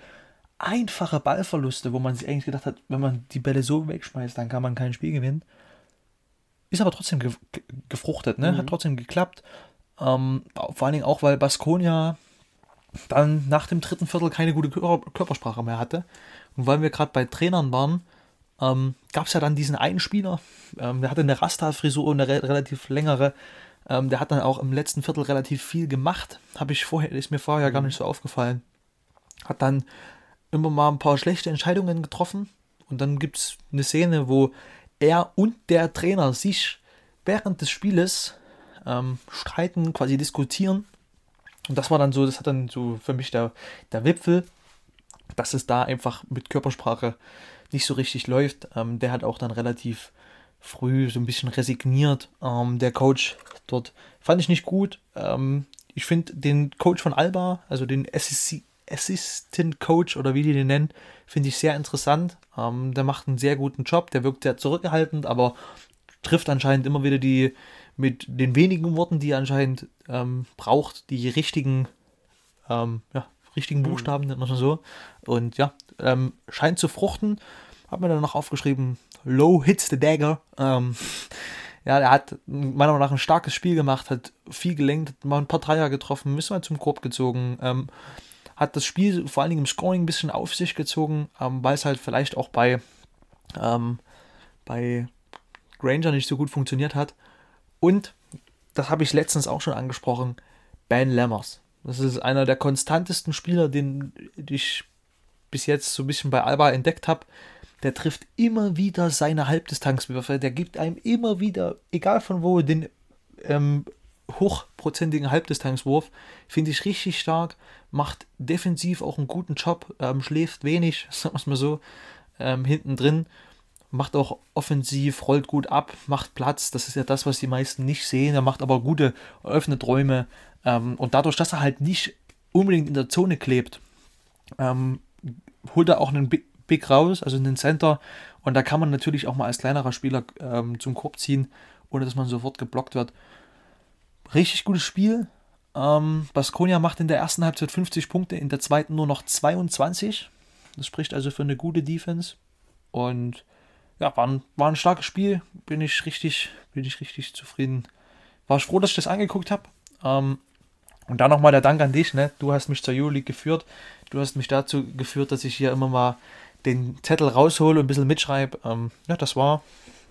einfache Ballverluste, wo man sich eigentlich gedacht hat, wenn man die Bälle so wegschmeißt, dann kann man kein Spiel gewinnen. Ist aber trotzdem ge gefruchtet, ne? Mhm. Hat trotzdem geklappt. Ähm, vor allen Dingen auch, weil Baskonia dann nach dem dritten Viertel keine gute Körpersprache mehr hatte. Und weil wir gerade bei Trainern waren, ähm, gab es ja dann diesen einen Spieler, ähm, der hatte eine Rasta-Frisur und eine re relativ längere. Ähm, der hat dann auch im letzten Viertel relativ viel gemacht. Habe ich vorher, ist mir vorher gar nicht so aufgefallen. Hat dann immer mal ein paar schlechte Entscheidungen getroffen. Und dann gibt es eine Szene, wo er und der Trainer sich während des Spieles ähm, streiten, quasi diskutieren. Und das war dann so, das hat dann so für mich der, der Wipfel, dass es da einfach mit Körpersprache nicht so richtig läuft. Ähm, der hat auch dann relativ früh so ein bisschen resigniert. Ähm, der Coach dort fand ich nicht gut. Ähm, ich finde den Coach von Alba, also den SEC, Assistant Coach oder wie die den nennen, finde ich sehr interessant. Ähm, der macht einen sehr guten Job, der wirkt sehr zurückgehaltend, aber trifft anscheinend immer wieder die, mit den wenigen Worten, die er anscheinend ähm, braucht, die richtigen, ähm, ja, richtigen mhm. Buchstaben, nennt man so. Und ja, ähm, scheint zu fruchten. Hat mir dann noch aufgeschrieben, Low hits the dagger. Ähm, ja, er hat meiner Meinung nach ein starkes Spiel gemacht, hat viel gelenkt, hat mal ein paar Dreier getroffen, ist mal zum Korb gezogen. Ähm, hat das Spiel vor allen Dingen im Scoring ein bisschen auf sich gezogen, ähm, weil es halt vielleicht auch bei, ähm, bei Granger nicht so gut funktioniert hat. Und, das habe ich letztens auch schon angesprochen, Ben Lammers. Das ist einer der konstantesten Spieler, den ich bis jetzt so ein bisschen bei Alba entdeckt habe. Der trifft immer wieder seine Halbdistanzwürfe. Der gibt einem immer wieder, egal von wo, den ähm, hochprozentigen Halbdistanzwurf. Finde ich richtig stark macht defensiv auch einen guten Job, ähm, schläft wenig, sagen wir es mal so, ähm, hinten drin, macht auch offensiv, rollt gut ab, macht Platz, das ist ja das, was die meisten nicht sehen, er macht aber gute, öffnet Räume ähm, und dadurch, dass er halt nicht unbedingt in der Zone klebt, ähm, holt er auch einen Big, Big raus, also einen Center und da kann man natürlich auch mal als kleinerer Spieler ähm, zum Korb ziehen, ohne dass man sofort geblockt wird. Richtig gutes Spiel, ähm, Baskonia macht in der ersten Halbzeit 50 Punkte, in der zweiten nur noch 22. Das spricht also für eine gute Defense. Und ja, war ein, war ein starkes Spiel. Bin ich richtig, bin ich richtig zufrieden. War ich froh, dass ich das angeguckt habe. Ähm, und dann nochmal der Dank an dich, ne? Du hast mich zur Euroleague geführt. Du hast mich dazu geführt, dass ich hier immer mal den Zettel raushole und ein bisschen mitschreibe. Ähm, ja, das war,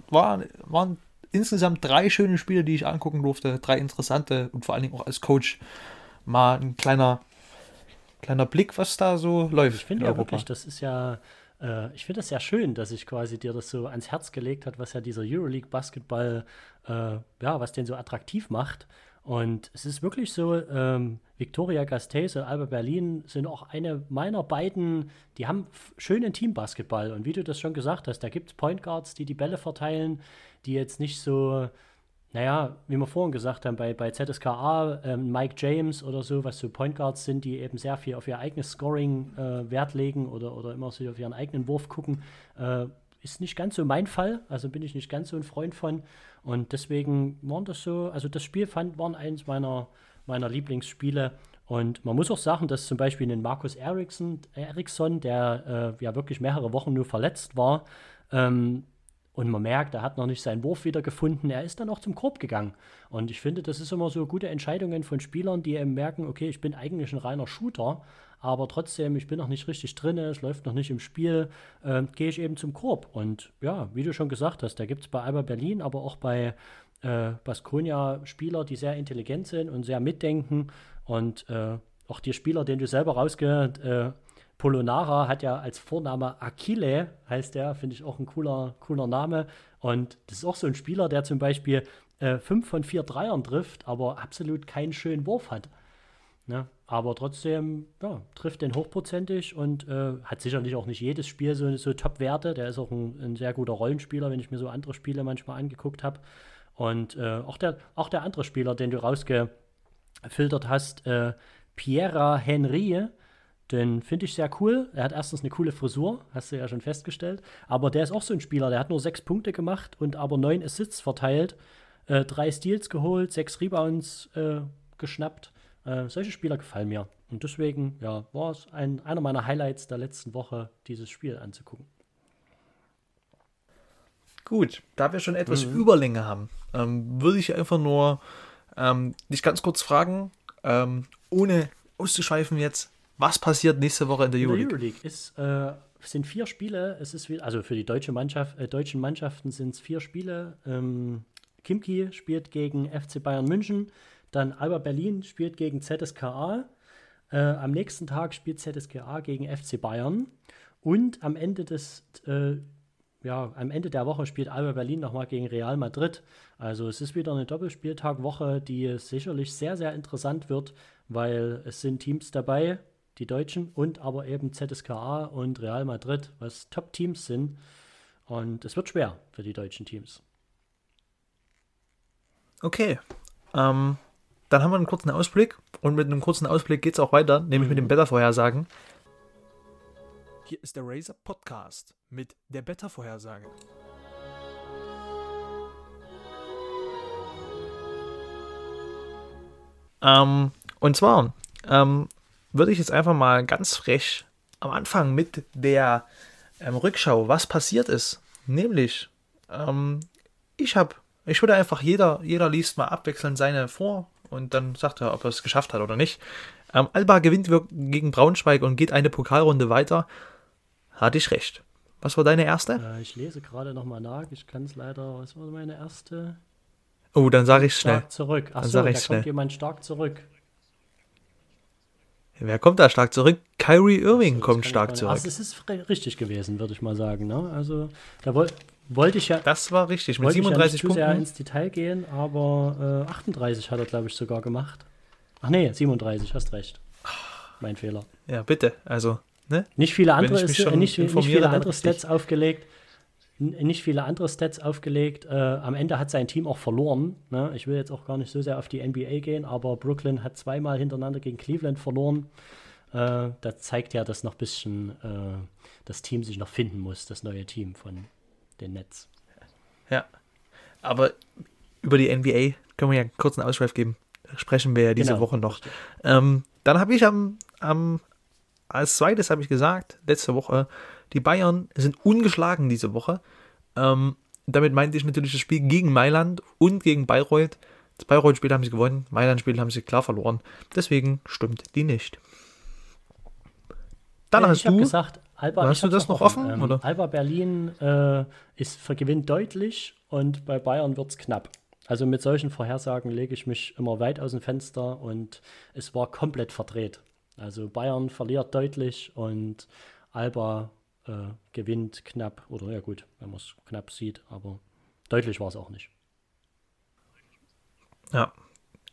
war, war ein insgesamt drei schöne Spiele, die ich angucken durfte, drei interessante und vor allen Dingen auch als Coach mal ein kleiner, kleiner Blick, was da so läuft. Ich finde ja Europa. wirklich, das ist ja, äh, ich finde das ja schön, dass ich quasi dir das so ans Herz gelegt hat, was ja dieser Euroleague Basketball, äh, ja, was den so attraktiv macht. Und es ist wirklich so, ähm, Victoria Gasteiz und Alba Berlin sind auch eine meiner beiden, die haben schönen Teambasketball. Und wie du das schon gesagt hast, da gibt es Point Guards, die die Bälle verteilen, die jetzt nicht so, naja, wie wir vorhin gesagt haben, bei, bei ZSKA, ähm, Mike James oder so, was so Point Guards sind, die eben sehr viel auf ihr eigenes Scoring äh, Wert legen oder, oder immer so auf ihren eigenen Wurf gucken, äh, ist nicht ganz so mein Fall, also bin ich nicht ganz so ein Freund von. Und deswegen waren das so, also das Spiel fand, waren eins meiner, meiner Lieblingsspiele. Und man muss auch sagen, dass zum Beispiel ein Markus Eriksson, Eriksson der äh, ja wirklich mehrere Wochen nur verletzt war, ähm, und man merkt, er hat noch nicht seinen Wurf wieder gefunden. Er ist dann auch zum Korb gegangen. Und ich finde, das ist immer so gute Entscheidungen von Spielern, die eben merken, okay, ich bin eigentlich ein reiner Shooter, aber trotzdem, ich bin noch nicht richtig drin, es läuft noch nicht im Spiel, äh, gehe ich eben zum Korb. Und ja, wie du schon gesagt hast, da gibt es bei Alba Berlin, aber auch bei äh, Baskonia Spieler, die sehr intelligent sind und sehr mitdenken. Und äh, auch die Spieler, den du selber rausgehört äh, Polonara hat ja als Vorname Achille, heißt der, finde ich auch ein cooler, cooler Name. Und das ist auch so ein Spieler, der zum Beispiel äh, fünf von vier Dreiern trifft, aber absolut keinen schönen Wurf hat. Ne? Aber trotzdem ja, trifft den hochprozentig und äh, hat sicherlich auch nicht jedes Spiel so, so Top-Werte. Der ist auch ein, ein, sehr guter Rollenspieler, wenn ich mir so andere Spiele manchmal angeguckt habe. Und äh, auch, der, auch der andere Spieler, den du rausgefiltert hast, äh, Pierre Henry, den finde ich sehr cool. Er hat erstens eine coole Frisur, hast du ja schon festgestellt. Aber der ist auch so ein Spieler, der hat nur sechs Punkte gemacht und aber neun Assists verteilt, äh, drei Steals geholt, sechs Rebounds äh, geschnappt. Äh, solche Spieler gefallen mir. Und deswegen, ja, war es ein, einer meiner Highlights der letzten Woche, dieses Spiel anzugucken. Gut, da wir schon etwas mhm. Überlänge haben, ähm, würde ich einfach nur ähm, dich ganz kurz fragen, ähm, ohne auszuschweifen jetzt, was passiert nächste Woche in der Euroleague? In der Euroleague ist, äh, sind vier Spiele. Es ist also für die deutsche Mannschaft, äh, deutschen Mannschaften sind es vier Spiele. Ähm, Kimki spielt gegen FC Bayern München, dann Alba Berlin spielt gegen ZSKA. Äh, am nächsten Tag spielt ZSKA gegen FC Bayern und am Ende des äh, ja, am Ende der Woche spielt Alba Berlin nochmal gegen Real Madrid. Also es ist wieder eine Doppelspieltagwoche, die sicherlich sehr, sehr interessant wird, weil es sind Teams dabei, die Deutschen, und aber eben ZSKA und Real Madrid, was Top-Teams sind. Und es wird schwer für die deutschen Teams. Okay. Ähm, dann haben wir einen kurzen Ausblick und mit einem kurzen Ausblick geht es auch weiter, nämlich mhm. mit dem Wettervorhersagen. Hier ist der Razer Podcast mit der Wettervorhersage. Ähm, und zwar ähm, würde ich jetzt einfach mal ganz frech am Anfang mit der ähm, Rückschau, was passiert ist. Nämlich, ähm, ich habe, ich würde einfach, jeder, jeder liest mal abwechselnd seine vor und dann sagt er, ob er es geschafft hat oder nicht. Ähm, Alba gewinnt gegen Braunschweig und geht eine Pokalrunde weiter. Hatte ich recht. Was war deine erste? Äh, ich lese gerade nochmal nach. Ich kann es leider. Was war meine erste? Oh, dann sage ich schnell. Stark zurück. Achso, da schnell. kommt jemand stark zurück. Wer kommt da stark zurück? Kyrie Irving also, kommt stark zurück. Also es ist richtig gewesen, würde ich mal sagen. Ne? Also da woll, wollte ich ja. Das war richtig. Mit 37 ich ja nicht Punkten. sehr ins Detail gehen, aber äh, 38 hat er, glaube ich, sogar gemacht. Ach nee, 37, hast recht. Mein Fehler. Ja, bitte. Also, ne? Nicht viele andere, ist, nicht, nicht viele andere Stats aufgelegt nicht viele andere Stats aufgelegt. Äh, am Ende hat sein Team auch verloren. Ne? Ich will jetzt auch gar nicht so sehr auf die NBA gehen, aber Brooklyn hat zweimal hintereinander gegen Cleveland verloren. Äh, da zeigt ja, dass noch ein bisschen äh, das Team sich noch finden muss, das neue Team von den Nets. Ja, aber über die NBA können wir ja kurz einen Ausschweif geben. Sprechen wir ja diese genau, Woche noch. Ähm, dann habe ich am, am als zweites habe ich gesagt, letzte Woche, die Bayern sind ungeschlagen diese Woche. Ähm, damit meinte ich natürlich das Spiel gegen Mailand und gegen Bayreuth. Das Bayreuth-Spiel haben sie gewonnen, Mailand-Spiel haben sie klar verloren. Deswegen stimmt die nicht. Dann ja, hast du. Gesagt, Alba, hast du das noch offen? offen ähm, oder? Alba Berlin äh, ist vergewinnt deutlich und bei Bayern wird es knapp. Also mit solchen Vorhersagen lege ich mich immer weit aus dem Fenster und es war komplett verdreht. Also Bayern verliert deutlich und Alba äh, gewinnt knapp, oder ja gut, wenn man es knapp sieht, aber deutlich war es auch nicht. Ja,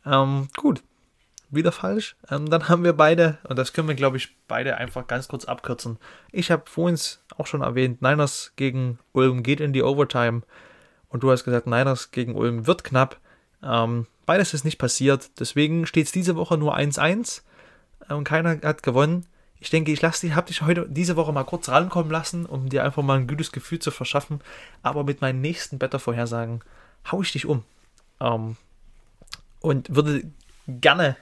ähm, gut. Wieder falsch. Ähm, dann haben wir beide, und das können wir, glaube ich, beide einfach ganz kurz abkürzen. Ich habe vorhin auch schon erwähnt, Niners gegen Ulm geht in die Overtime. Und du hast gesagt, Niners gegen Ulm wird knapp. Ähm, beides ist nicht passiert. Deswegen steht es diese Woche nur 1-1. Und ähm, keiner hat gewonnen ich denke, ich lasse dich, habe dich heute diese Woche mal kurz rankommen lassen, um dir einfach mal ein gutes Gefühl zu verschaffen. Aber mit meinen nächsten Better-Vorhersagen haue ich dich um. Ähm, und würde gerne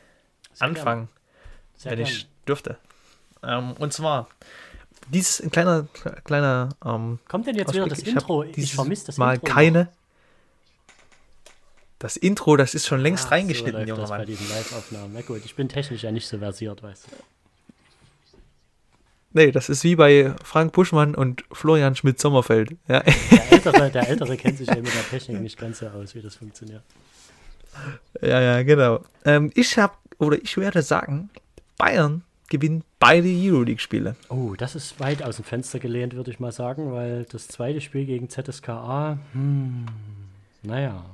Sehr anfangen Sehr wenn gern. ich dürfte. Ähm, und zwar, dies ein kleiner, kleiner. Ähm, Kommt denn jetzt wieder das Intro? Ich vermisse das Mal Intro keine. Noch. Das Intro, das ist schon längst Ach, reingeschnitten, so junger Mann. bei diesen Live-Aufnahmen. Na gut, ich bin technisch ja nicht so versiert, weißt du. Nee, das ist wie bei Frank Buschmann und Florian Schmidt-Sommerfeld. Ja. Der, Ältere, der Ältere kennt sich ja mit der Technik nicht ganz so aus, wie das funktioniert. Ja, ja, genau. Ähm, ich habe, oder ich werde sagen, Bayern gewinnt beide Euroleague-Spiele. Oh, das ist weit aus dem Fenster gelehnt, würde ich mal sagen, weil das zweite Spiel gegen ZSKA, hm, naja.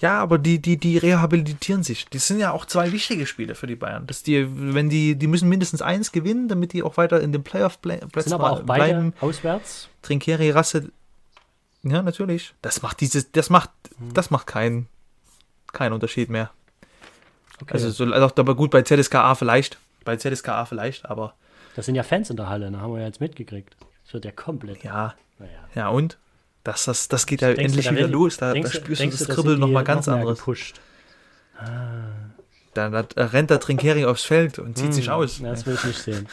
Ja, aber die, die, die rehabilitieren sich. Die sind ja auch zwei wichtige Spiele für die Bayern. Dass die, wenn die, die müssen mindestens eins gewinnen, damit die auch weiter in den Playoff-Plätzen sind aber auch beide bleiben. auswärts. Trinkeri, Rasse. Ja, natürlich. Das macht dieses, das macht, hm. das macht keinen, keinen Unterschied mehr. Okay. Also, so, also aber gut bei ZSKA vielleicht. Bei ZSKA vielleicht, aber. Das sind ja Fans in der Halle, da haben wir ja jetzt mitgekriegt. Das wird ja komplett. Ja. Naja. Ja, und? Das, das, das geht ja denkst endlich du, wieder los. Da, da spürst du das Kribbeln nochmal ganz noch anderes. Gepusht. Ah. Dann, dann rennt der Trinkering aufs Feld und zieht hm, sich aus. Das will ich nicht sehen.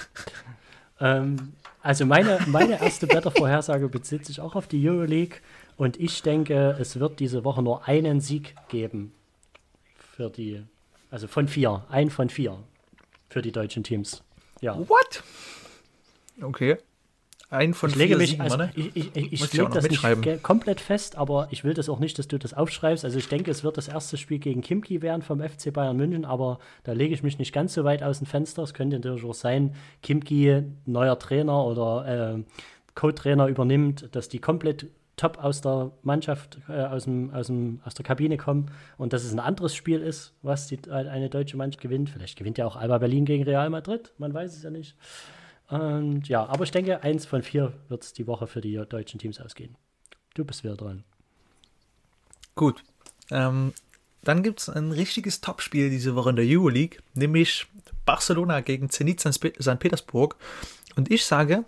ähm, also meine, meine erste Wettervorhersage bezieht sich auch auf die Euroleague und ich denke, es wird diese Woche nur einen Sieg geben für die, also von vier, ein von vier für die deutschen Teams. Ja. What? Okay. Ein von ich lege mich, Siegen, also, ne? Ich, ich, ich, ich lege das nicht komplett fest, aber ich will das auch nicht, dass du das aufschreibst. Also ich denke, es wird das erste Spiel gegen Kimki werden vom FC Bayern München, aber da lege ich mich nicht ganz so weit aus dem Fenster. Es könnte natürlich auch sein, Kimki, neuer Trainer oder äh, Co-Trainer übernimmt, dass die komplett top aus der Mannschaft, äh, aus, dem, aus, dem, aus der Kabine kommen und dass es ein anderes Spiel ist, was die, eine deutsche Mannschaft gewinnt. Vielleicht gewinnt ja auch Alba Berlin gegen Real Madrid, man weiß es ja nicht. Und ja, aber ich denke, eins von vier wird es die Woche für die deutschen Teams ausgehen. Du bist wieder dran. Gut. Ähm, dann gibt es ein richtiges Topspiel diese Woche in der Euroleague, nämlich Barcelona gegen Zenit St. Petersburg. Und ich sage,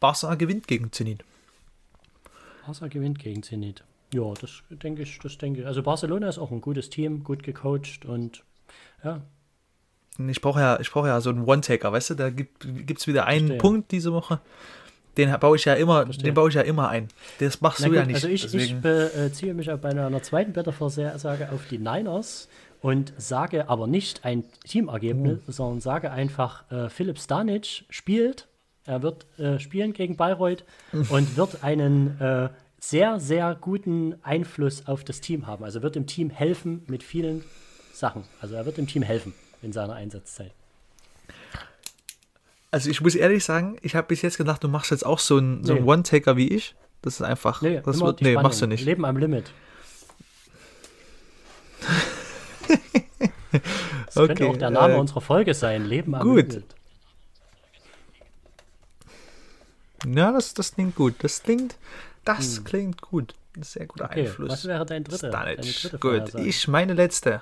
Barca gewinnt gegen Zenit. Barca gewinnt gegen Zenit. Ja, das denke ich, das denke ich. Also Barcelona ist auch ein gutes Team, gut gecoacht und ja, ich brauche ja, ich ja so einen One-Taker, weißt du? Da gibt es wieder einen Verstehe. Punkt diese Woche. Den baue ich ja immer, den baue ich ja immer ein. Das machst Na du gut, ja nicht. Also ich, ich beziehe mich bei einer, zweiten Wettervorhersage auf die Niners und sage aber nicht ein Teamergebnis, uh. sondern sage einfach, äh, Philipp Stanic spielt, er wird äh, spielen gegen Bayreuth und wird einen äh, sehr, sehr guten Einfluss auf das Team haben. Also wird dem Team helfen mit vielen Sachen. Also er wird dem Team helfen in seiner Einsatzzeit. Also ich muss ehrlich sagen, ich habe bis jetzt gedacht, du machst jetzt auch so einen, so nee. One-Taker wie ich. Das ist einfach. Nee, das wird, nee machst du nicht. Leben am Limit. das okay, könnte auch der Name äh, unserer Folge sein. Leben am gut. Limit. Ja, das, das klingt gut. Das klingt, das hm. klingt gut. Sehr guter okay, Einfluss. Was wäre dein dritter? Deine dritte gut, ich meine letzte.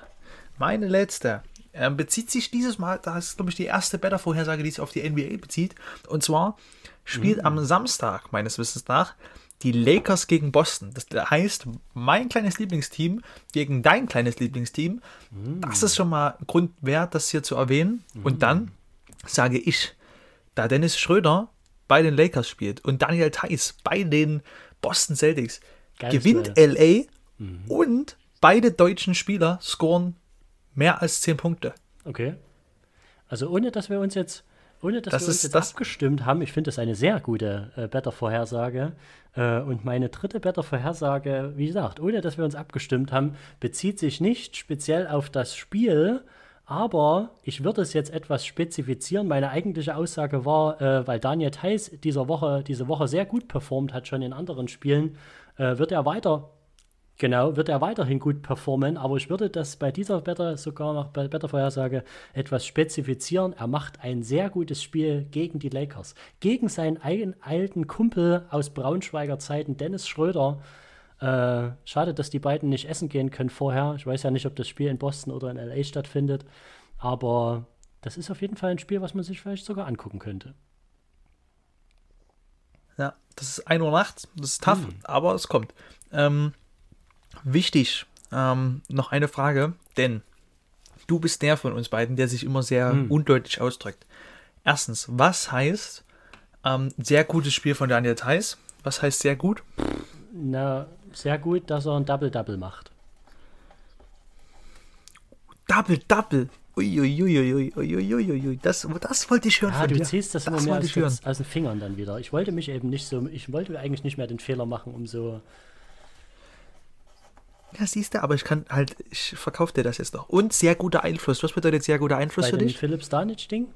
Meine letzte ähm, bezieht sich dieses Mal, das ist glaube ich die erste Better-Vorhersage, die sich auf die NBA bezieht. Und zwar spielt mhm. am Samstag, meines Wissens nach, die Lakers gegen Boston. Das heißt, mein kleines Lieblingsteam gegen dein kleines Lieblingsteam. Mhm. Das ist schon mal Grund wert, das hier zu erwähnen. Mhm. Und dann sage ich, da Dennis Schröder bei den Lakers spielt und Daniel Theiss bei den Boston Celtics, Geiles gewinnt LA mhm. und beide deutschen Spieler scoren mehr als 10 Punkte. Okay. Also ohne, dass wir uns jetzt, ohne dass das wir uns jetzt das abgestimmt haben, ich finde das eine sehr gute äh, Better-Vorhersage. Äh, und meine dritte Better-Vorhersage, wie gesagt, ohne dass wir uns abgestimmt haben, bezieht sich nicht speziell auf das Spiel, aber ich würde es jetzt etwas spezifizieren. Meine eigentliche Aussage war, äh, weil Daniel Theiss dieser Woche, diese Woche sehr gut performt hat, schon in anderen Spielen, äh, wird er weiter Genau, wird er weiterhin gut performen, aber ich würde das bei dieser Better sogar noch bei Better Vorhersage etwas spezifizieren. Er macht ein sehr gutes Spiel gegen die Lakers. Gegen seinen alten Kumpel aus Braunschweiger Zeiten, Dennis Schröder. Äh, schade, dass die beiden nicht essen gehen können vorher. Ich weiß ja nicht, ob das Spiel in Boston oder in LA stattfindet, aber das ist auf jeden Fall ein Spiel, was man sich vielleicht sogar angucken könnte. Ja, das ist 1 Uhr nachts, das ist tough, hm. aber es kommt. Ähm, Wichtig, ähm, noch eine Frage, denn du bist der von uns beiden, der sich immer sehr Hm. undeutlich ausdrückt. Erstens, was heißt ähm, sehr gutes Spiel von Daniel Theiss? Was heißt sehr gut? Na, sehr gut, dass er ein Double-Double macht. Double, Double. Uiuiuiuiuiuiui. Das, das wollte ich hören Ah, von du dir. ziehst das, immer das mehr wollte aus, aus den Fingern dann wieder. Ich wollte mich eben nicht so, ich wollte eigentlich nicht mehr den Fehler machen, um so. Ja, siehst du, aber ich kann halt, ich verkaufe dir das jetzt noch. Und sehr guter Einfluss. Was bedeutet sehr guter Einfluss Bei für dich? Philipp Stanic-Ding?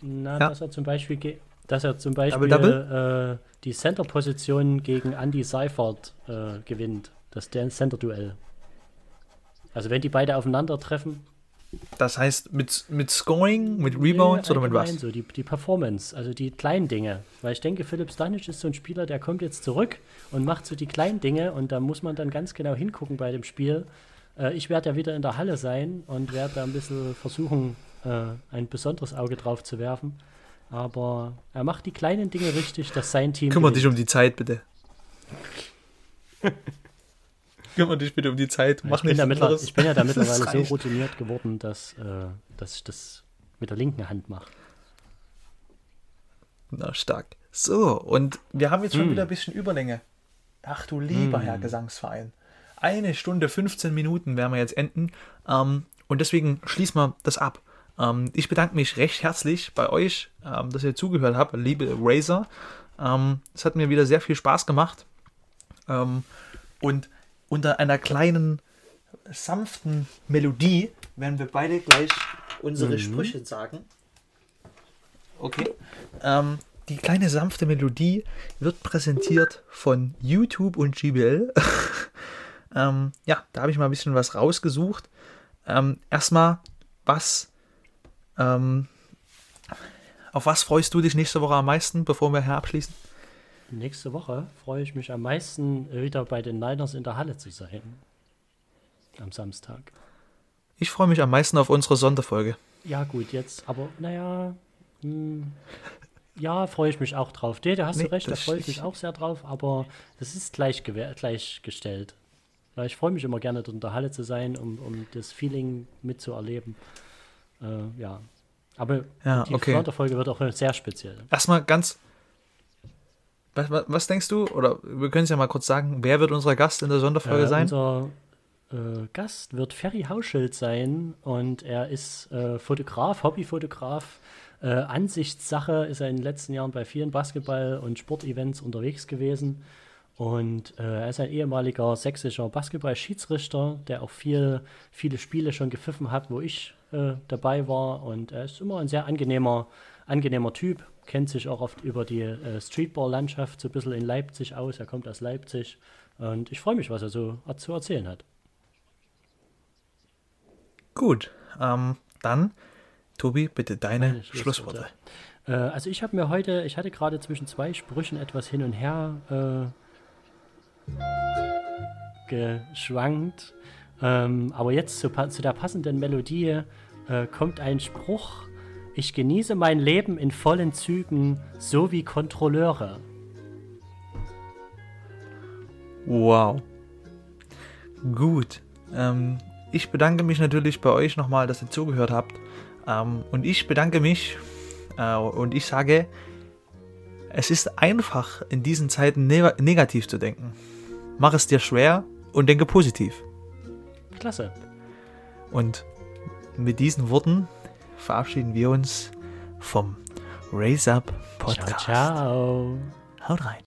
Na, Ja. dass er zum Beispiel, ge- dass er zum Beispiel Double, Äh, die Center-Position gegen Andy Seifert äh, gewinnt. Das Center-Duell. Also wenn die beide aufeinandertreffen, Das heißt, mit, mit Scoring, mit Rebounds Nee, oder mit was? So, die, die Performance, also die kleinen Dinge. Weil ich denke, Philipp Stanic ist so ein Spieler, der kommt jetzt zurück und macht so die kleinen Dinge und da muss man dann ganz genau hingucken bei dem Spiel. Äh, ich werde ja wieder in der Halle sein und werde da ein bisschen versuchen, äh, ein besonderes Auge drauf zu werfen. Aber er macht die kleinen Dinge richtig, dass sein Team. Kümmer dich um die Zeit, bitte. Kümmer dich bitte um die Zeit. Mach ich, bin da mittler- ich bin ja da mittlerweile so routiniert geworden, dass, äh, dass ich das mit der linken Hand mache. Na, stark. So, und wir haben jetzt schon Hm. wieder ein bisschen Überlänge. Ach du lieber Herr Gesangsverein. Eine Stunde 15 Minuten werden wir jetzt enden. Ähm, und deswegen schließen wir das ab. Ähm, ich bedanke mich recht herzlich bei euch, ähm, dass ihr zugehört habt, liebe Razer. Ähm, es hat mir wieder sehr viel Spaß gemacht. Ähm, und unter einer kleinen, sanften Melodie werden wir beide gleich unsere Sprüche sagen. Okay. Ähm, die kleine sanfte Melodie wird präsentiert von YouTube und GBL. ähm, ja, da habe ich mal ein bisschen was rausgesucht. Ähm, erstmal, was, ähm, auf was freust du dich nächste Woche am meisten, bevor wir hier abschließen? Nächste Woche freue ich mich am meisten, wieder bei den Niners in der Halle zu sein. Am Samstag. Ich freue mich am meisten auf unsere Sonderfolge. Ja, gut, jetzt, aber naja, hm, ja, freue ich mich auch drauf. Nee, da hast Nee, du recht, da freue ich mich ich- auch sehr drauf, aber das ist gleich gleichgestellt. Weil ich freue mich immer gerne, in der Halle zu sein, um, um das Feeling mitzuerleben. Äh, ja. Aber Ja, die okay. Sonderfolge wird auch sehr speziell. Erstmal ganz. Was, was, was denkst du? Oder wir können es ja mal kurz sagen, wer wird unser Gast in der Sonderfolge Äh, sein? Unser äh, Gast wird Ferry Hauschild sein und er ist äh, Fotograf, Hobbyfotograf. Äh, Ansichtssache ist er in den letzten Jahren bei vielen Basketball- und Sportevents unterwegs gewesen. Und äh, er ist ein ehemaliger sächsischer Basketball-Schiedsrichter, der auch viel, viele Spiele schon gepfiffen hat, wo ich äh, dabei war. Und er ist immer ein sehr angenehmer, angenehmer Typ, kennt sich auch oft über die äh, Streetball-Landschaft so ein bisschen in Leipzig aus. Er kommt aus Leipzig. Und ich freue mich, was er so zu erzählen hat. Gut, ähm, dann, Tobi, bitte deine Schlussworte. Schlussworte. Äh, also ich habe mir heute, ich hatte gerade zwischen zwei Sprüchen etwas hin und her äh, geschwankt. Ähm, aber jetzt zu, zu der passenden Melodie äh, kommt ein Spruch. Ich genieße mein Leben in vollen Zügen, so wie Kontrolleure. Wow. Gut. Ähm, ich bedanke mich natürlich bei euch nochmal, dass ihr zugehört habt. Ähm, und ich bedanke mich äh, und ich sage, es ist einfach in diesen Zeiten ne negativ zu denken. Mach es dir schwer und denke positiv. Klasse. Und mit diesen Worten verabschieden wir uns vom Raise Up Podcast. Ciao, ciao. Haut rein.